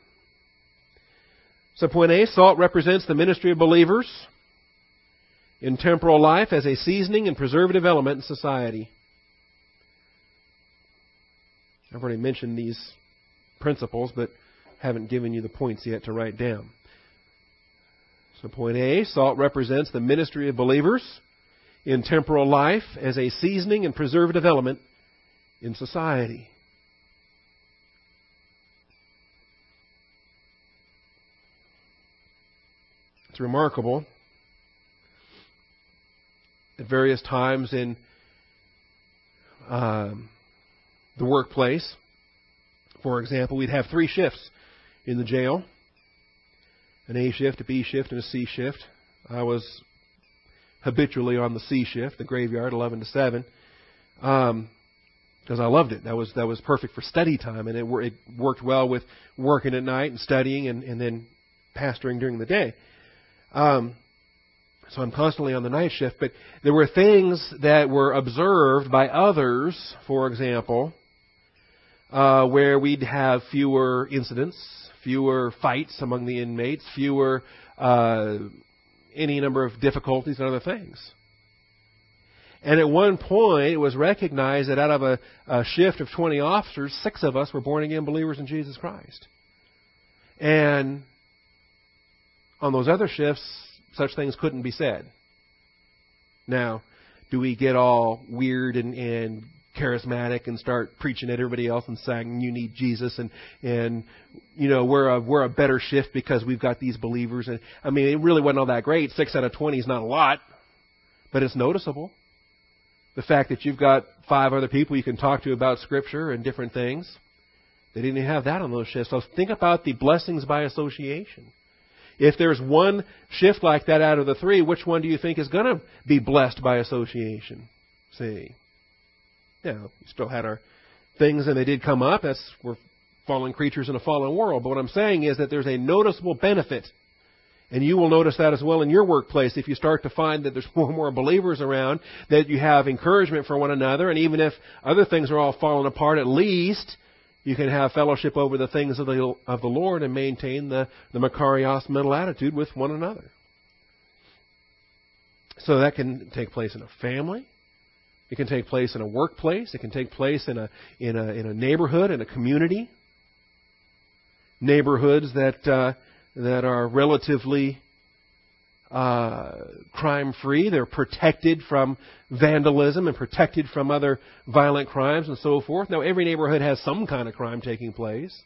So, point A salt represents the ministry of believers in temporal life as a seasoning and preservative element in society. I've already mentioned these principles, but haven't given you the points yet to write down. So, point A salt represents the ministry of believers in temporal life as a seasoning and preservative element in society. It's remarkable. At various times in um, the workplace, for example, we'd have three shifts in the jail an A shift, a B shift, and a C shift. I was habitually on the C shift, the graveyard, 11 to 7, because um, I loved it. That was that was perfect for study time, and it, it worked well with working at night and studying, and, and then pastoring during the day. Um, so I'm constantly on the night shift, but there were things that were observed by others, for example, uh, where we'd have fewer incidents, fewer fights among the inmates, fewer uh, any number of difficulties and other things. And at one point, it was recognized that out of a, a shift of 20 officers, six of us were born again believers in Jesus Christ. And on those other shifts, such things couldn't be said. Now, do we get all weird and, and charismatic and start preaching at everybody else and saying you need Jesus and and you know we're a we're a better shift because we've got these believers and I mean it really wasn't all that great. Six out of twenty is not a lot, but it's noticeable. The fact that you've got five other people you can talk to about Scripture and different things, they didn't have that on those shifts. So think about the blessings by association. If there's one shift like that out of the three, which one do you think is going to be blessed by association? See know, we still had our things and they did come up. That's we're fallen creatures in a fallen world. But what I'm saying is that there's a noticeable benefit. And you will notice that as well in your workplace if you start to find that there's more and more believers around, that you have encouragement for one another, and even if other things are all falling apart, at least you can have fellowship over the things of the, of the Lord and maintain the, the Makarios mental attitude with one another. So that can take place in a family. It can take place in a workplace. It can take place in a in a in a neighborhood, in a community. Neighborhoods that uh, that are relatively uh, crime free. They're protected from vandalism and protected from other violent crimes and so forth. Now, every neighborhood has some kind of crime taking place,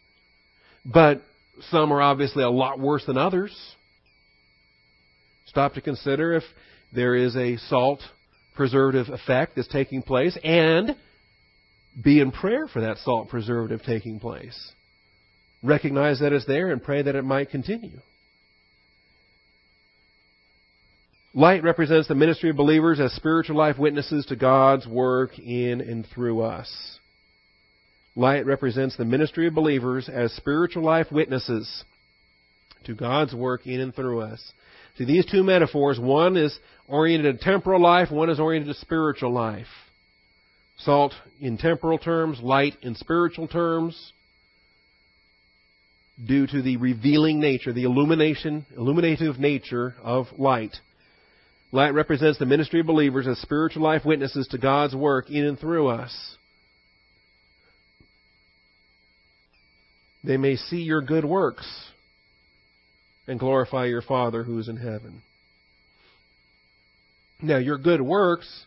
but some are obviously a lot worse than others. Stop to consider if there is a salt preservative effect that's taking place and be in prayer for that salt preservative taking place. Recognize that it's there and pray that it might continue. Light represents the ministry of believers as spiritual life witnesses to God's work in and through us. Light represents the ministry of believers as spiritual life witnesses to God's work in and through us. See, these two metaphors, one is oriented to temporal life, one is oriented to spiritual life. Salt in temporal terms, light in spiritual terms, due to the revealing nature, the illumination, illuminative nature of light. Light represents the ministry of believers as spiritual life witnesses to God's work in and through us. They may see your good works and glorify your Father who is in heaven. Now, your good works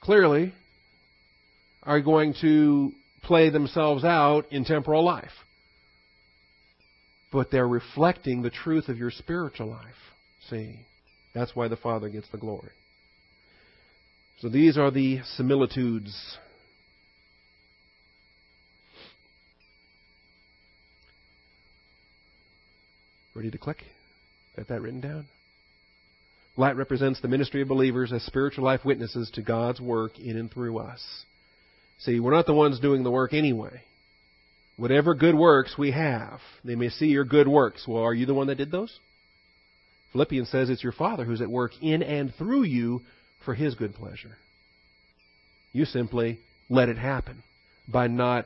clearly are going to play themselves out in temporal life. But they're reflecting the truth of your spiritual life. See? That's why the Father gets the glory. So these are the similitudes. Ready to click? Got that written down? Light represents the ministry of believers as spiritual life witnesses to God's work in and through us. See, we're not the ones doing the work anyway. Whatever good works we have, they may see your good works. Well, are you the one that did those? Philippians says it's your Father who's at work in and through you for His good pleasure. You simply let it happen by not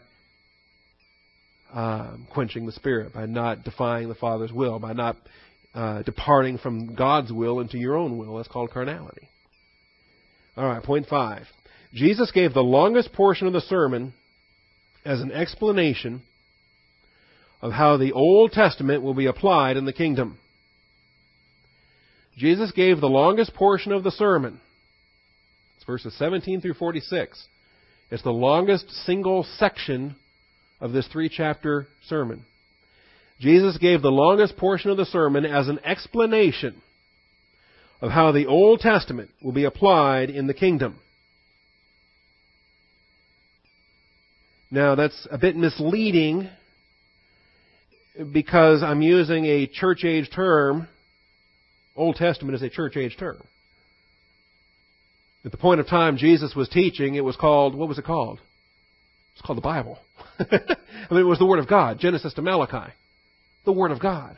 um, quenching the Spirit, by not defying the Father's will, by not uh, departing from God's will into your own will. That's called carnality. All right, point five. Jesus gave the longest portion of the sermon as an explanation of how the Old Testament will be applied in the kingdom. Jesus gave the longest portion of the sermon. It's verses 17 through 46. It's the longest single section of this three chapter sermon. Jesus gave the longest portion of the sermon as an explanation of how the Old Testament will be applied in the kingdom. Now, that's a bit misleading because I'm using a church age term Old Testament is a church age term. At the point of time Jesus was teaching, it was called, what was it called? It's called the Bible. I mean, it was the Word of God, Genesis to Malachi. The Word of God.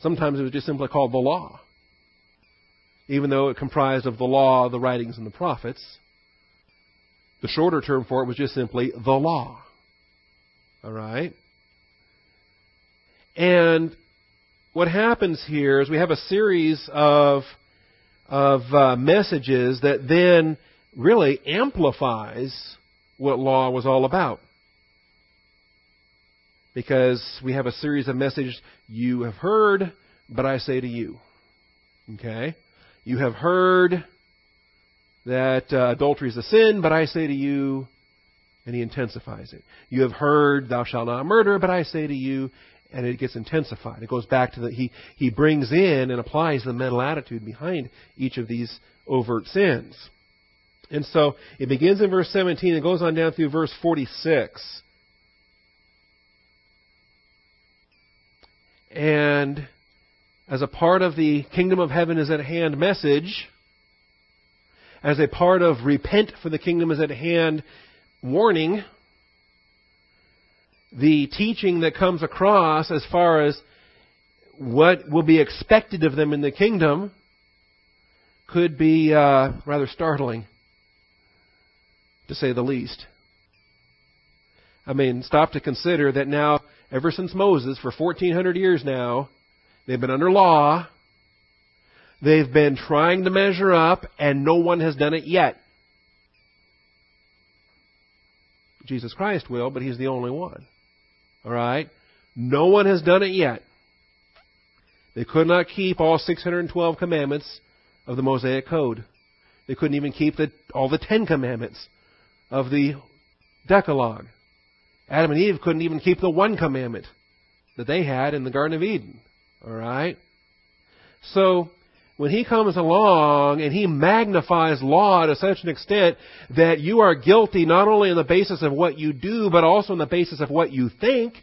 Sometimes it was just simply called the law. Even though it comprised of the law, the writings, and the prophets, the shorter term for it was just simply the law. All right? And what happens here is we have a series of of uh, messages that then really amplifies what law was all about. Because we have a series of messages you have heard, but I say to you. Okay? You have heard that uh, adultery is a sin, but I say to you, and he intensifies it. You have heard, thou shalt not murder, but I say to you, and it gets intensified. It goes back to the he he brings in and applies the mental attitude behind each of these overt sins. And so it begins in verse 17 and goes on down through verse 46. And as a part of the kingdom of heaven is at hand message, as a part of repent for the kingdom is at hand warning, the teaching that comes across as far as what will be expected of them in the kingdom could be uh, rather startling, to say the least. I mean, stop to consider that now, ever since Moses, for 1400 years now, they've been under law. They've been trying to measure up, and no one has done it yet. Jesus Christ will, but He's the only one. All right? No one has done it yet. They could not keep all 612 commandments of the Mosaic Code. They couldn't even keep the, all the Ten Commandments of the Decalogue. Adam and Eve couldn't even keep the one commandment that they had in the Garden of Eden. All right? So, when he comes along and he magnifies law to such an extent that you are guilty not only on the basis of what you do, but also on the basis of what you think,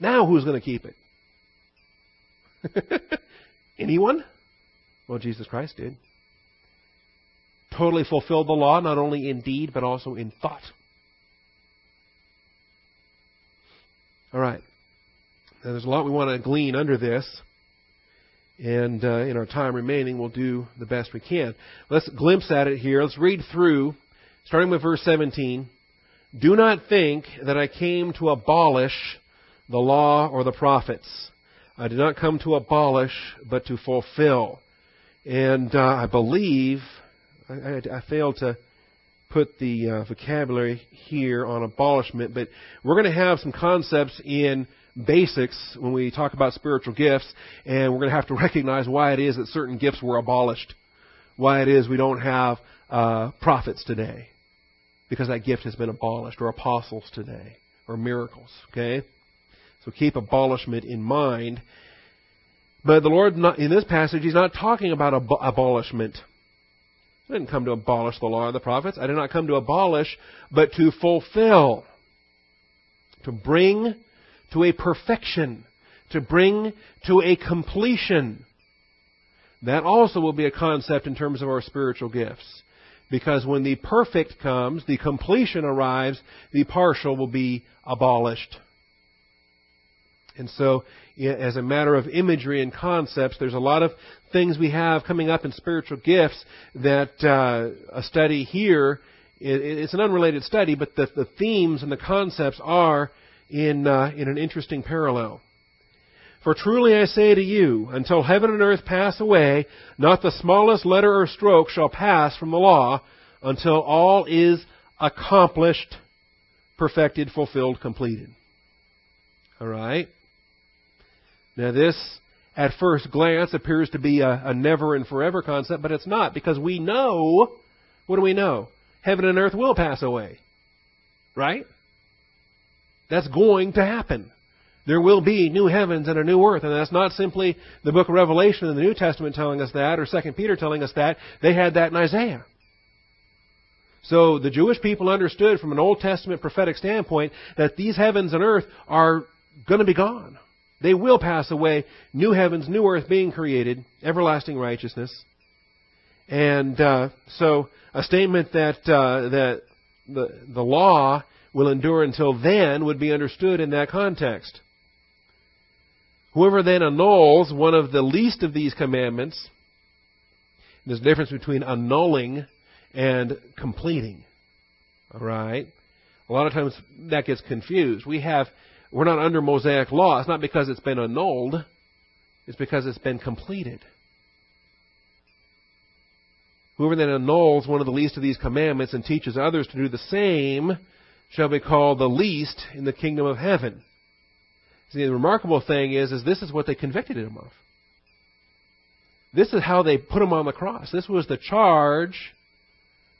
now who's going to keep it? Anyone? Well, Jesus Christ did. Totally fulfilled the law, not only in deed, but also in thought. All right. Now, there's a lot we want to glean under this. And uh, in our time remaining, we'll do the best we can. Let's glimpse at it here. Let's read through, starting with verse 17. Do not think that I came to abolish the law or the prophets. I did not come to abolish, but to fulfill. And uh, I believe, I, I, failed to put the uh, vocabulary here on abolishment, but we're going to have some concepts in basics when we talk about spiritual gifts, and we're going to have to recognize why it is that certain gifts were abolished, why it is we don't have uh, prophets today, because that gift has been abolished, or apostles today, or miracles. Okay, so keep abolishment in mind. But the Lord, in this passage, He's not talking about ab- abolishment. I didn't come to abolish the law of the prophets. I did not come to abolish, but to fulfill. To bring to a perfection. To bring to a completion. That also will be a concept in terms of our spiritual gifts. Because when the perfect comes, the completion arrives, the partial will be abolished. And so, as a matter of imagery and concepts, there's a lot of things we have coming up in spiritual gifts that uh, a study here, it's an unrelated study, but the, the themes and the concepts are in, uh, in an interesting parallel. For truly I say to you, until heaven and earth pass away, not the smallest letter or stroke shall pass from the law until all is accomplished, perfected, fulfilled, completed. All right? Now, this, at first glance, appears to be a, a never and forever concept, but it's not, because we know, what do we know? Heaven and earth will pass away. Right? That's going to happen. There will be new heavens and a new earth, and that's not simply the book of Revelation in the New Testament telling us that, or Second Peter telling us that. They had that in Isaiah. So the Jewish people understood from an Old Testament prophetic standpoint that these heavens and earth are going to be gone. They will pass away. New heavens, new earth being created, everlasting righteousness. And uh, so, a statement that uh, that the the law will endure until then would be understood in that context. Whoever then annuls one of the least of these commandments, there's a difference between annulling and completing. All right? A lot of times that gets confused. We have we're not under Mosaic law. It's not because it's been annulled, it's because it's been completed. Whoever then annuls one of the least of these commandments and teaches others to do the same shall be called the least in the kingdom of heaven. See, the remarkable thing is, is this is what they convicted him of. This is how they put him on the cross. This was the charge,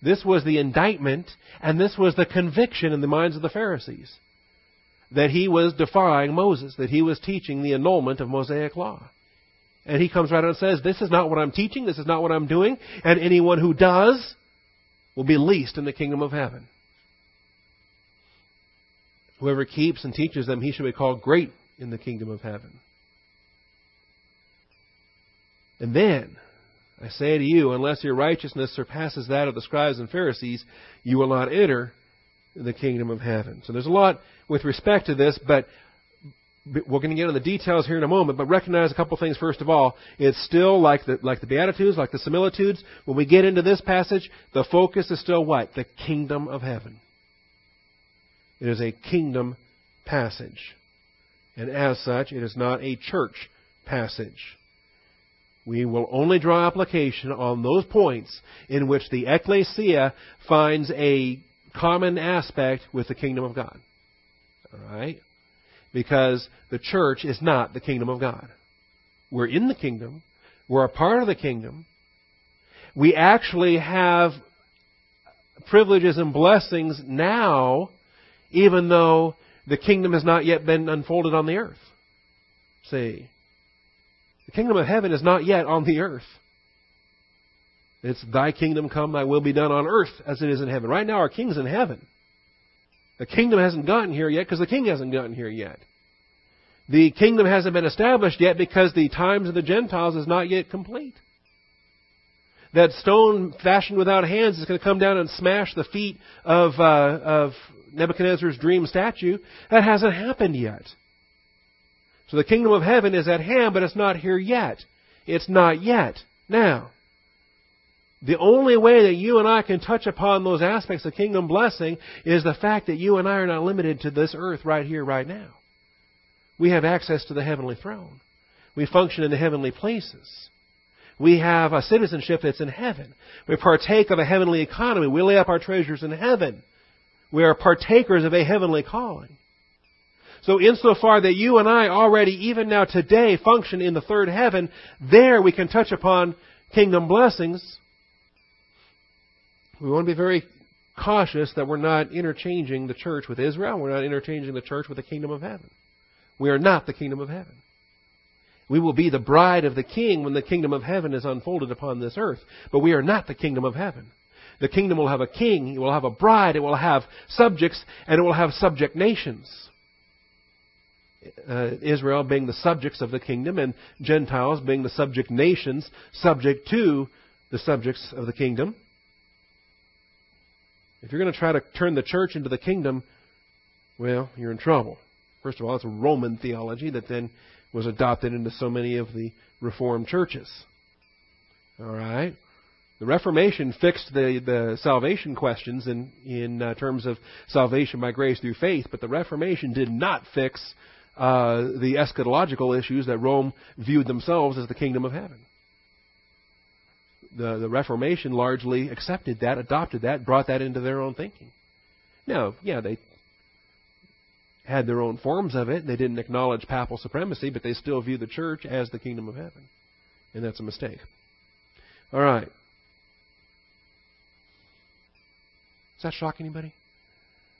this was the indictment, and this was the conviction in the minds of the Pharisees that he was defying Moses, that he was teaching the annulment of Mosaic law. And he comes right out and says, This is not what I'm teaching, this is not what I'm doing, and anyone who does will be least in the kingdom of heaven. Whoever keeps and teaches them, he shall be called great in the kingdom of heaven. And then, I say to you, unless your righteousness surpasses that of the scribes and Pharisees, you will not enter the kingdom of heaven. So there's a lot with respect to this, but we're going to get into the details here in a moment, but recognize a couple things first of all. It's still like the, like the Beatitudes, like the similitudes. When we get into this passage, the focus is still what? The kingdom of heaven. It is a kingdom passage. And as such, it is not a church passage. We will only draw application on those points in which the ecclesia finds a common aspect with the kingdom of God. All right? Because the church is not the kingdom of God. We're in the kingdom. We're a part of the kingdom. We actually have privileges and blessings now, even though the kingdom has not yet been unfolded on the earth. See? The kingdom of heaven is not yet on the earth. It's thy kingdom come, thy will be done on earth as it is in heaven. Right now, our king's in heaven. The kingdom hasn't gotten here yet because the king hasn't gotten here yet. The kingdom hasn't been established yet because the times of the Gentiles is not yet complete. That stone fashioned without hands is going to come down and smash the feet of, uh, of Nebuchadnezzar's dream statue. That hasn't happened yet. So the kingdom of heaven is at hand, but it's not here yet. It's not yet. Now, the only way that you and I can touch upon those aspects of kingdom blessing is the fact that you and I are not limited to this earth right here, right now. We have access to the heavenly throne. We function in the heavenly places. We have a citizenship that's in heaven. We partake of a heavenly economy. We lay up our treasures in heaven. We are partakers of a heavenly calling. So insofar that you and I already, even now today, function in the third heaven, there we can touch upon kingdom blessings. We want to be very cautious that we're not interchanging the church with Israel. We're not interchanging the church with the kingdom of heaven. We are not the kingdom of heaven. We will be the bride of the king when the kingdom of heaven is unfolded upon this earth. But we are not the kingdom of heaven. The kingdom will have a king, it will have a bride, it will have subjects, and it will have subject nations uh, Israel being the subjects of the kingdom and Gentiles being the subject nations subject to the subjects of the kingdom. If you're going to try to turn the church into the kingdom, well, you're in trouble. First of all, it's Roman theology that then was adopted into so many of the Reformed churches. All right? The Reformation fixed the, the salvation questions in, in uh, terms of salvation by grace through faith, but the Reformation did not fix uh, the eschatological issues that Rome viewed themselves as the kingdom of heaven. The, the Reformation largely accepted that, adopted that, brought that into their own thinking. Now, yeah, they had their own forms of it. They didn't acknowledge papal supremacy, but they still view the church as the kingdom of heaven. And that's a mistake. All right. Does that shock anybody?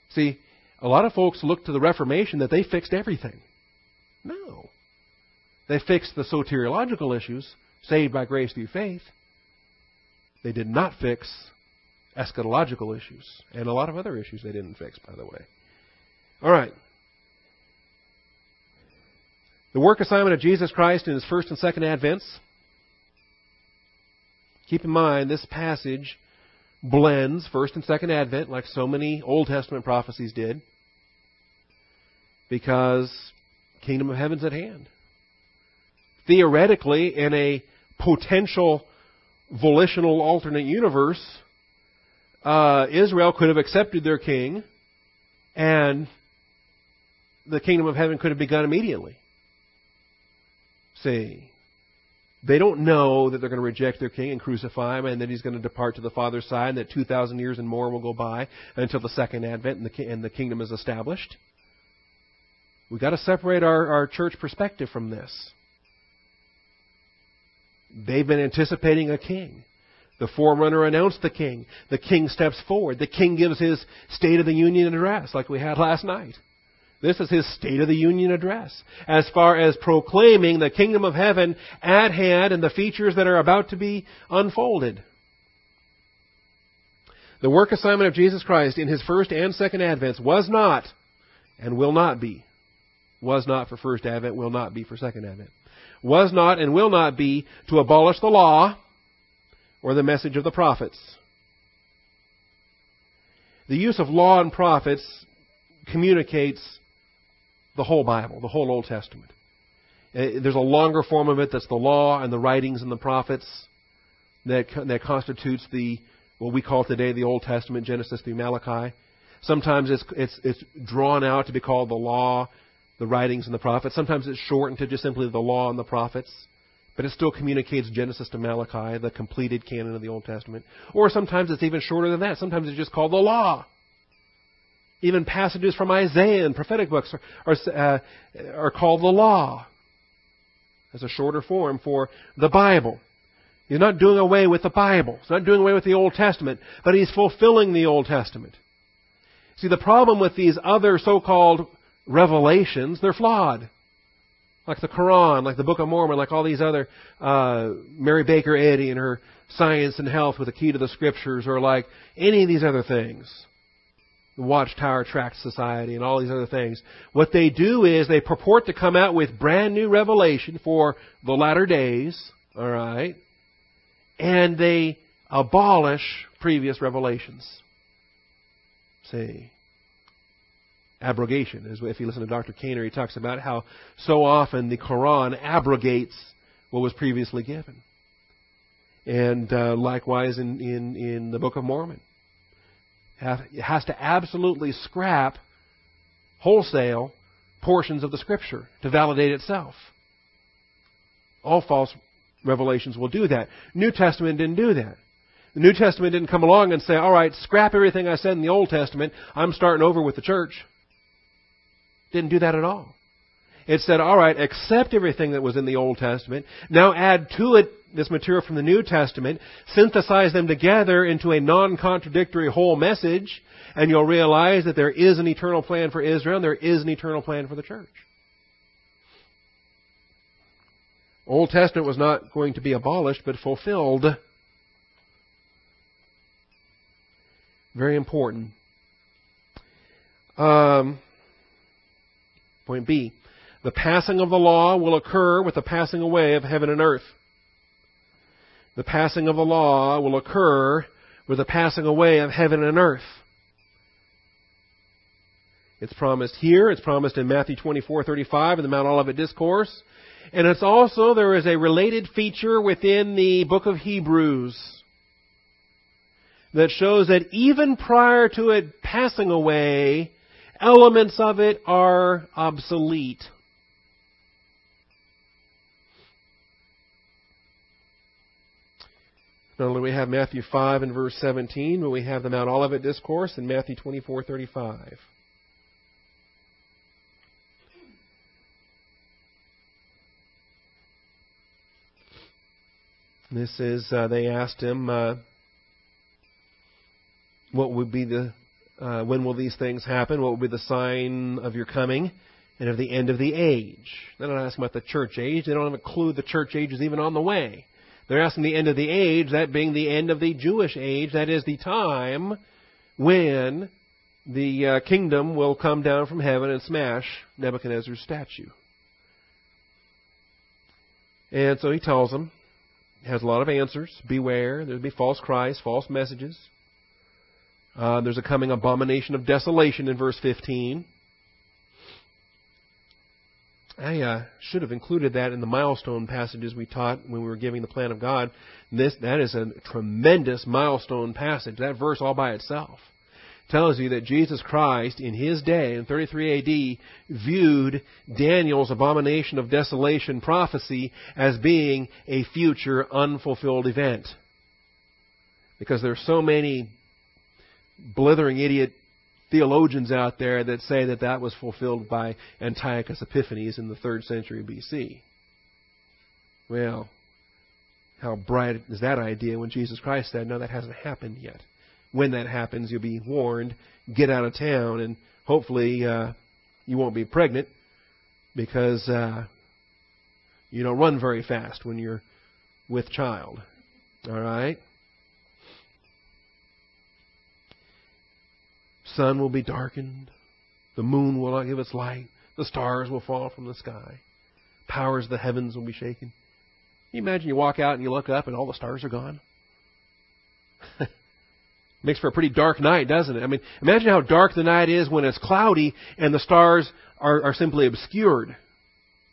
See, a lot of folks look to the Reformation that they fixed everything. No. They fixed the soteriological issues, saved by grace through faith. They did not fix eschatological issues, and a lot of other issues they didn't fix, by the way. All right. The work assignment of Jesus Christ in his first and second advents. Keep in mind, this passage blends first and second advent like so many Old Testament prophecies did because kingdom of heaven's at hand. Theoretically, in a potential volitional alternate universe, uh, Israel could have accepted their king, and the kingdom of heaven could have begun immediately. See, they don't know that they're going to reject their king and crucify him, and that he's going to depart to the Father's side, and that 2,000 years and more will go by until the second advent and the, and the kingdom is established. We've got to separate our, our church perspective from this. They've been anticipating a king. The forerunner announced the king. The king steps forward. The king gives his State of the Union address, like we had last night. This is his State of the Union address, as far as proclaiming the kingdom of heaven at hand and the features that are about to be unfolded. The work assignment of Jesus Christ in his first and second advents was not and will not be was not for first advent, will not be for second advent. Was not and will not be to abolish the law or the message of the prophets. The use of law and prophets communicates the whole Bible, the whole Old Testament. Uh, there's a longer form of it that's the law and the writings and the prophets that, that constitutes the what we call today the Old Testament, Genesis through Malachi. Sometimes it's, it's, it's drawn out to be called the law the writings and the prophets. Sometimes it's shortened to just simply the law and the prophets. but it still communicates Genesis to Malachi, the completed canon of the Old Testament. Or sometimes it's even shorter than that. Sometimes it's just called the law. Even passages from Isaiah and prophetic books are, are, uh, are called the law as a shorter form for the Bible. He's not doing away with the Bible. He's not doing away with the Old Testament, but he's fulfilling the Old Testament. See, the problem with these other so-called revelations, they're flawed like the Quran, like the Book of Mormon, like all these other, uh, Mary Baker Eddy and her Science and Health with the Key to the Scriptures, or like any of these other things. The Watchtower Tract Society and all these other things. What they do is they purport to come out with brand new revelation for the latter days, alright, and they abolish previous revelations. See abrogation. If you listen to Dr. Caner, he talks about how so often the Quran abrogates what was previously given. And uh, likewise in, in, in the Book of Mormon. It has to absolutely scrap wholesale portions of the Scripture to validate itself. All false revelations will do that. New Testament didn't do that. The New Testament didn't come along and say, all right, scrap everything I said in the Old Testament. I'm starting over with the church. Didn't do that at all. It said, all right, accept everything that was in the Old Testament. Now add to it this material from the New Testament. Synthesize them together into a non-contradictory whole message. And you'll realize that there is an eternal plan for Israel and there is an eternal plan for the church. Old Testament was not going to be abolished, but fulfilled. Very important. Um, Point B. The passing of the law will occur with the passing away of heaven and earth. The passing of the law will occur with the passing away of heaven and earth. It's promised here. It's promised in Matthew 24:35 in the Mount Olivet discourse, and it's also there is a related feature within the book of Hebrews that shows that even prior to it passing away, Elements of it are obsolete. Not only do we have Matthew 5 and verse 17, but we have the Mount Olivet Discourse in Matthew 24:35. This is, uh, they asked him, uh, what would be the uh, when will these things happen? What will be the sign of your coming and of the end of the age? They're not asking about the church age. They don't have a clue the church age is even on the way. They're asking the end of the age, that being the end of the Jewish age. That is the time when the uh, kingdom will come down from heaven and smash Nebuchadnezzar's statue. And so he tells them, has a lot of answers. Beware, there'll be false Christs, false messages. Uh, there's a coming abomination of desolation in verse 15. I uh, should have included that in the milestone passages we taught when we were giving the plan of God. This that is a tremendous milestone passage. That verse all by itself tells you that Jesus Christ in his day in 33 AD viewed Daniel's abomination of desolation prophecy as being a future unfulfilled event. Because there are so many blithering idiot theologians out there that say that that was fulfilled by Antiochus Epiphanes in the third century BC. Well, how bright is that idea when Jesus Christ said, no, that hasn't happened yet. When that happens, you'll be warned, get out of town, and hopefully uh, you won't be pregnant because uh, you don't run very fast when you're with child. All right? Sun will be darkened. The moon will not give its light. The stars will fall from the sky. Powers of the heavens will be shaken. Can you imagine you walk out and you look up and all the stars are gone? Makes for a pretty dark night, doesn't it? I mean, imagine how dark the night is when it's cloudy and the stars are, are simply obscured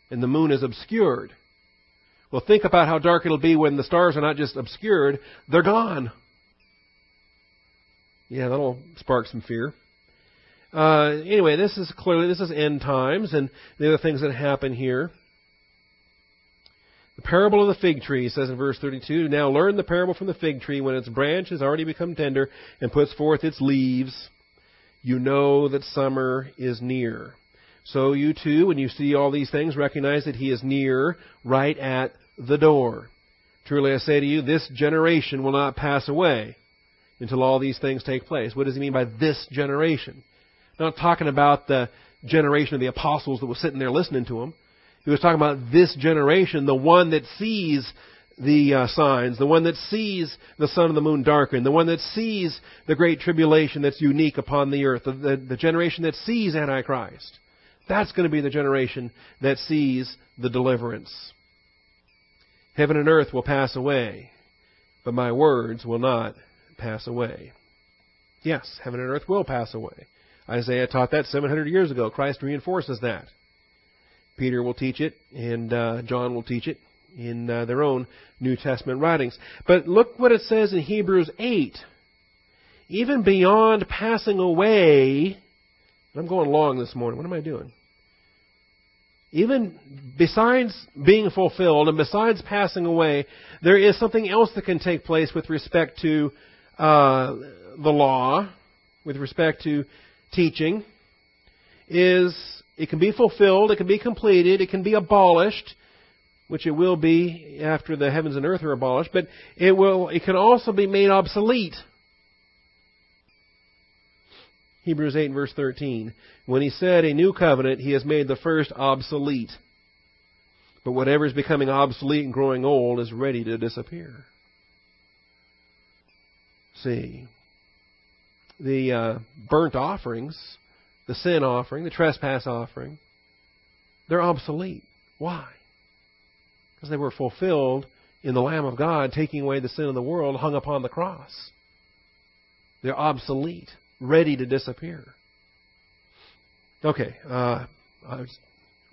and the moon is obscured. Well, think about how dark it'll be when the stars are not just obscured, they're gone. Yeah, that'll spark some fear. Uh, anyway, this is clearly this is end times, and the other things that happen here. The parable of the fig tree says in verse 32, Now learn the parable from the fig tree. When its branch has already become tender and puts forth its leaves, you know that summer is near. So you too, when you see all these things, recognize that he is near, right at the door. Truly I say to you, this generation will not pass away until all these things take place. What does he mean by this generation? Not talking about the generation of the apostles that was sitting there listening to him. He was talking about this generation, the one that sees the uh, signs, the one that sees the sun and the moon darken, the one that sees the great tribulation that's unique upon the earth, the, the, the generation that sees Antichrist. That's going to be the generation that sees the deliverance. Heaven and earth will pass away, but my words will not pass away. Yes, heaven and earth will pass away. Isaiah taught that 700 years ago. Christ reinforces that. Peter will teach it, and uh, John will teach it in uh, their own New Testament writings. But look what it says in Hebrews 8. Even beyond passing away, I'm going long this morning. What am I doing? Even besides being fulfilled and besides passing away, there is something else that can take place with respect to uh, the law, with respect to teaching. Is it can be fulfilled, it can be completed, it can be abolished, which it will be after the heavens and earth are abolished, but it will it can also be made obsolete. Hebrews 8 verse 13. When he said a new covenant, he has made the first obsolete. But whatever is becoming obsolete and growing old is ready to disappear. See, the uh, burnt offerings, the sin offering, the trespass offering, they're obsolete. Why? because they were fulfilled in the Lamb of God taking away the sin of the world hung upon the cross. They're obsolete, ready to disappear. Okay, uh, I went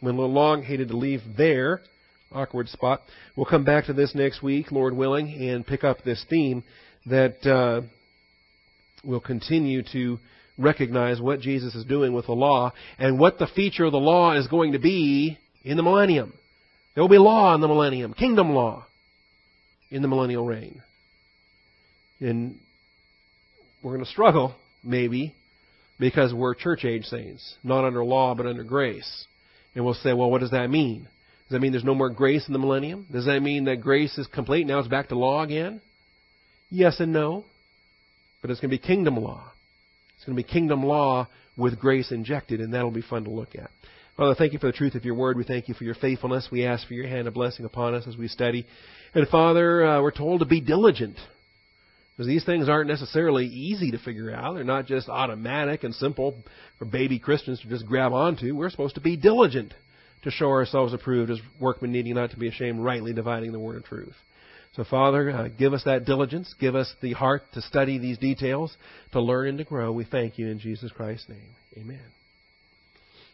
a little long, hated to leave there. Awkward spot. We'll come back to this next week, Lord willing, and pick up this theme that uh, will continue to recognize what Jesus is doing with the law and what the feature of the law is going to be in the millennium. There will be law in the millennium, kingdom law in the millennial reign. And we're going to struggle, maybe, because we're church age saints, not under law but under grace. And we'll say, well, what does that mean? Does that mean there's no more grace in the millennium? Does that mean that grace is complete, now it's back to law again? Yes and no. But it's going to be kingdom law. It's going to be kingdom law with grace injected, and that'll be fun to look at. Father, thank you for the truth of your word. We thank you for your faithfulness. We ask for your hand of blessing upon us as we study. And Father, uh, we're told to be diligent. Because these things aren't necessarily easy to figure out. They're not just automatic and simple for baby Christians to just grab onto. We're supposed to be diligent to show ourselves approved as workmen needing not to be ashamed, rightly dividing the word of truth. So, Father, uh, give us that diligence. Give us the heart to study these details, to learn and to grow. We thank you in Jesus Christ's name. Amen.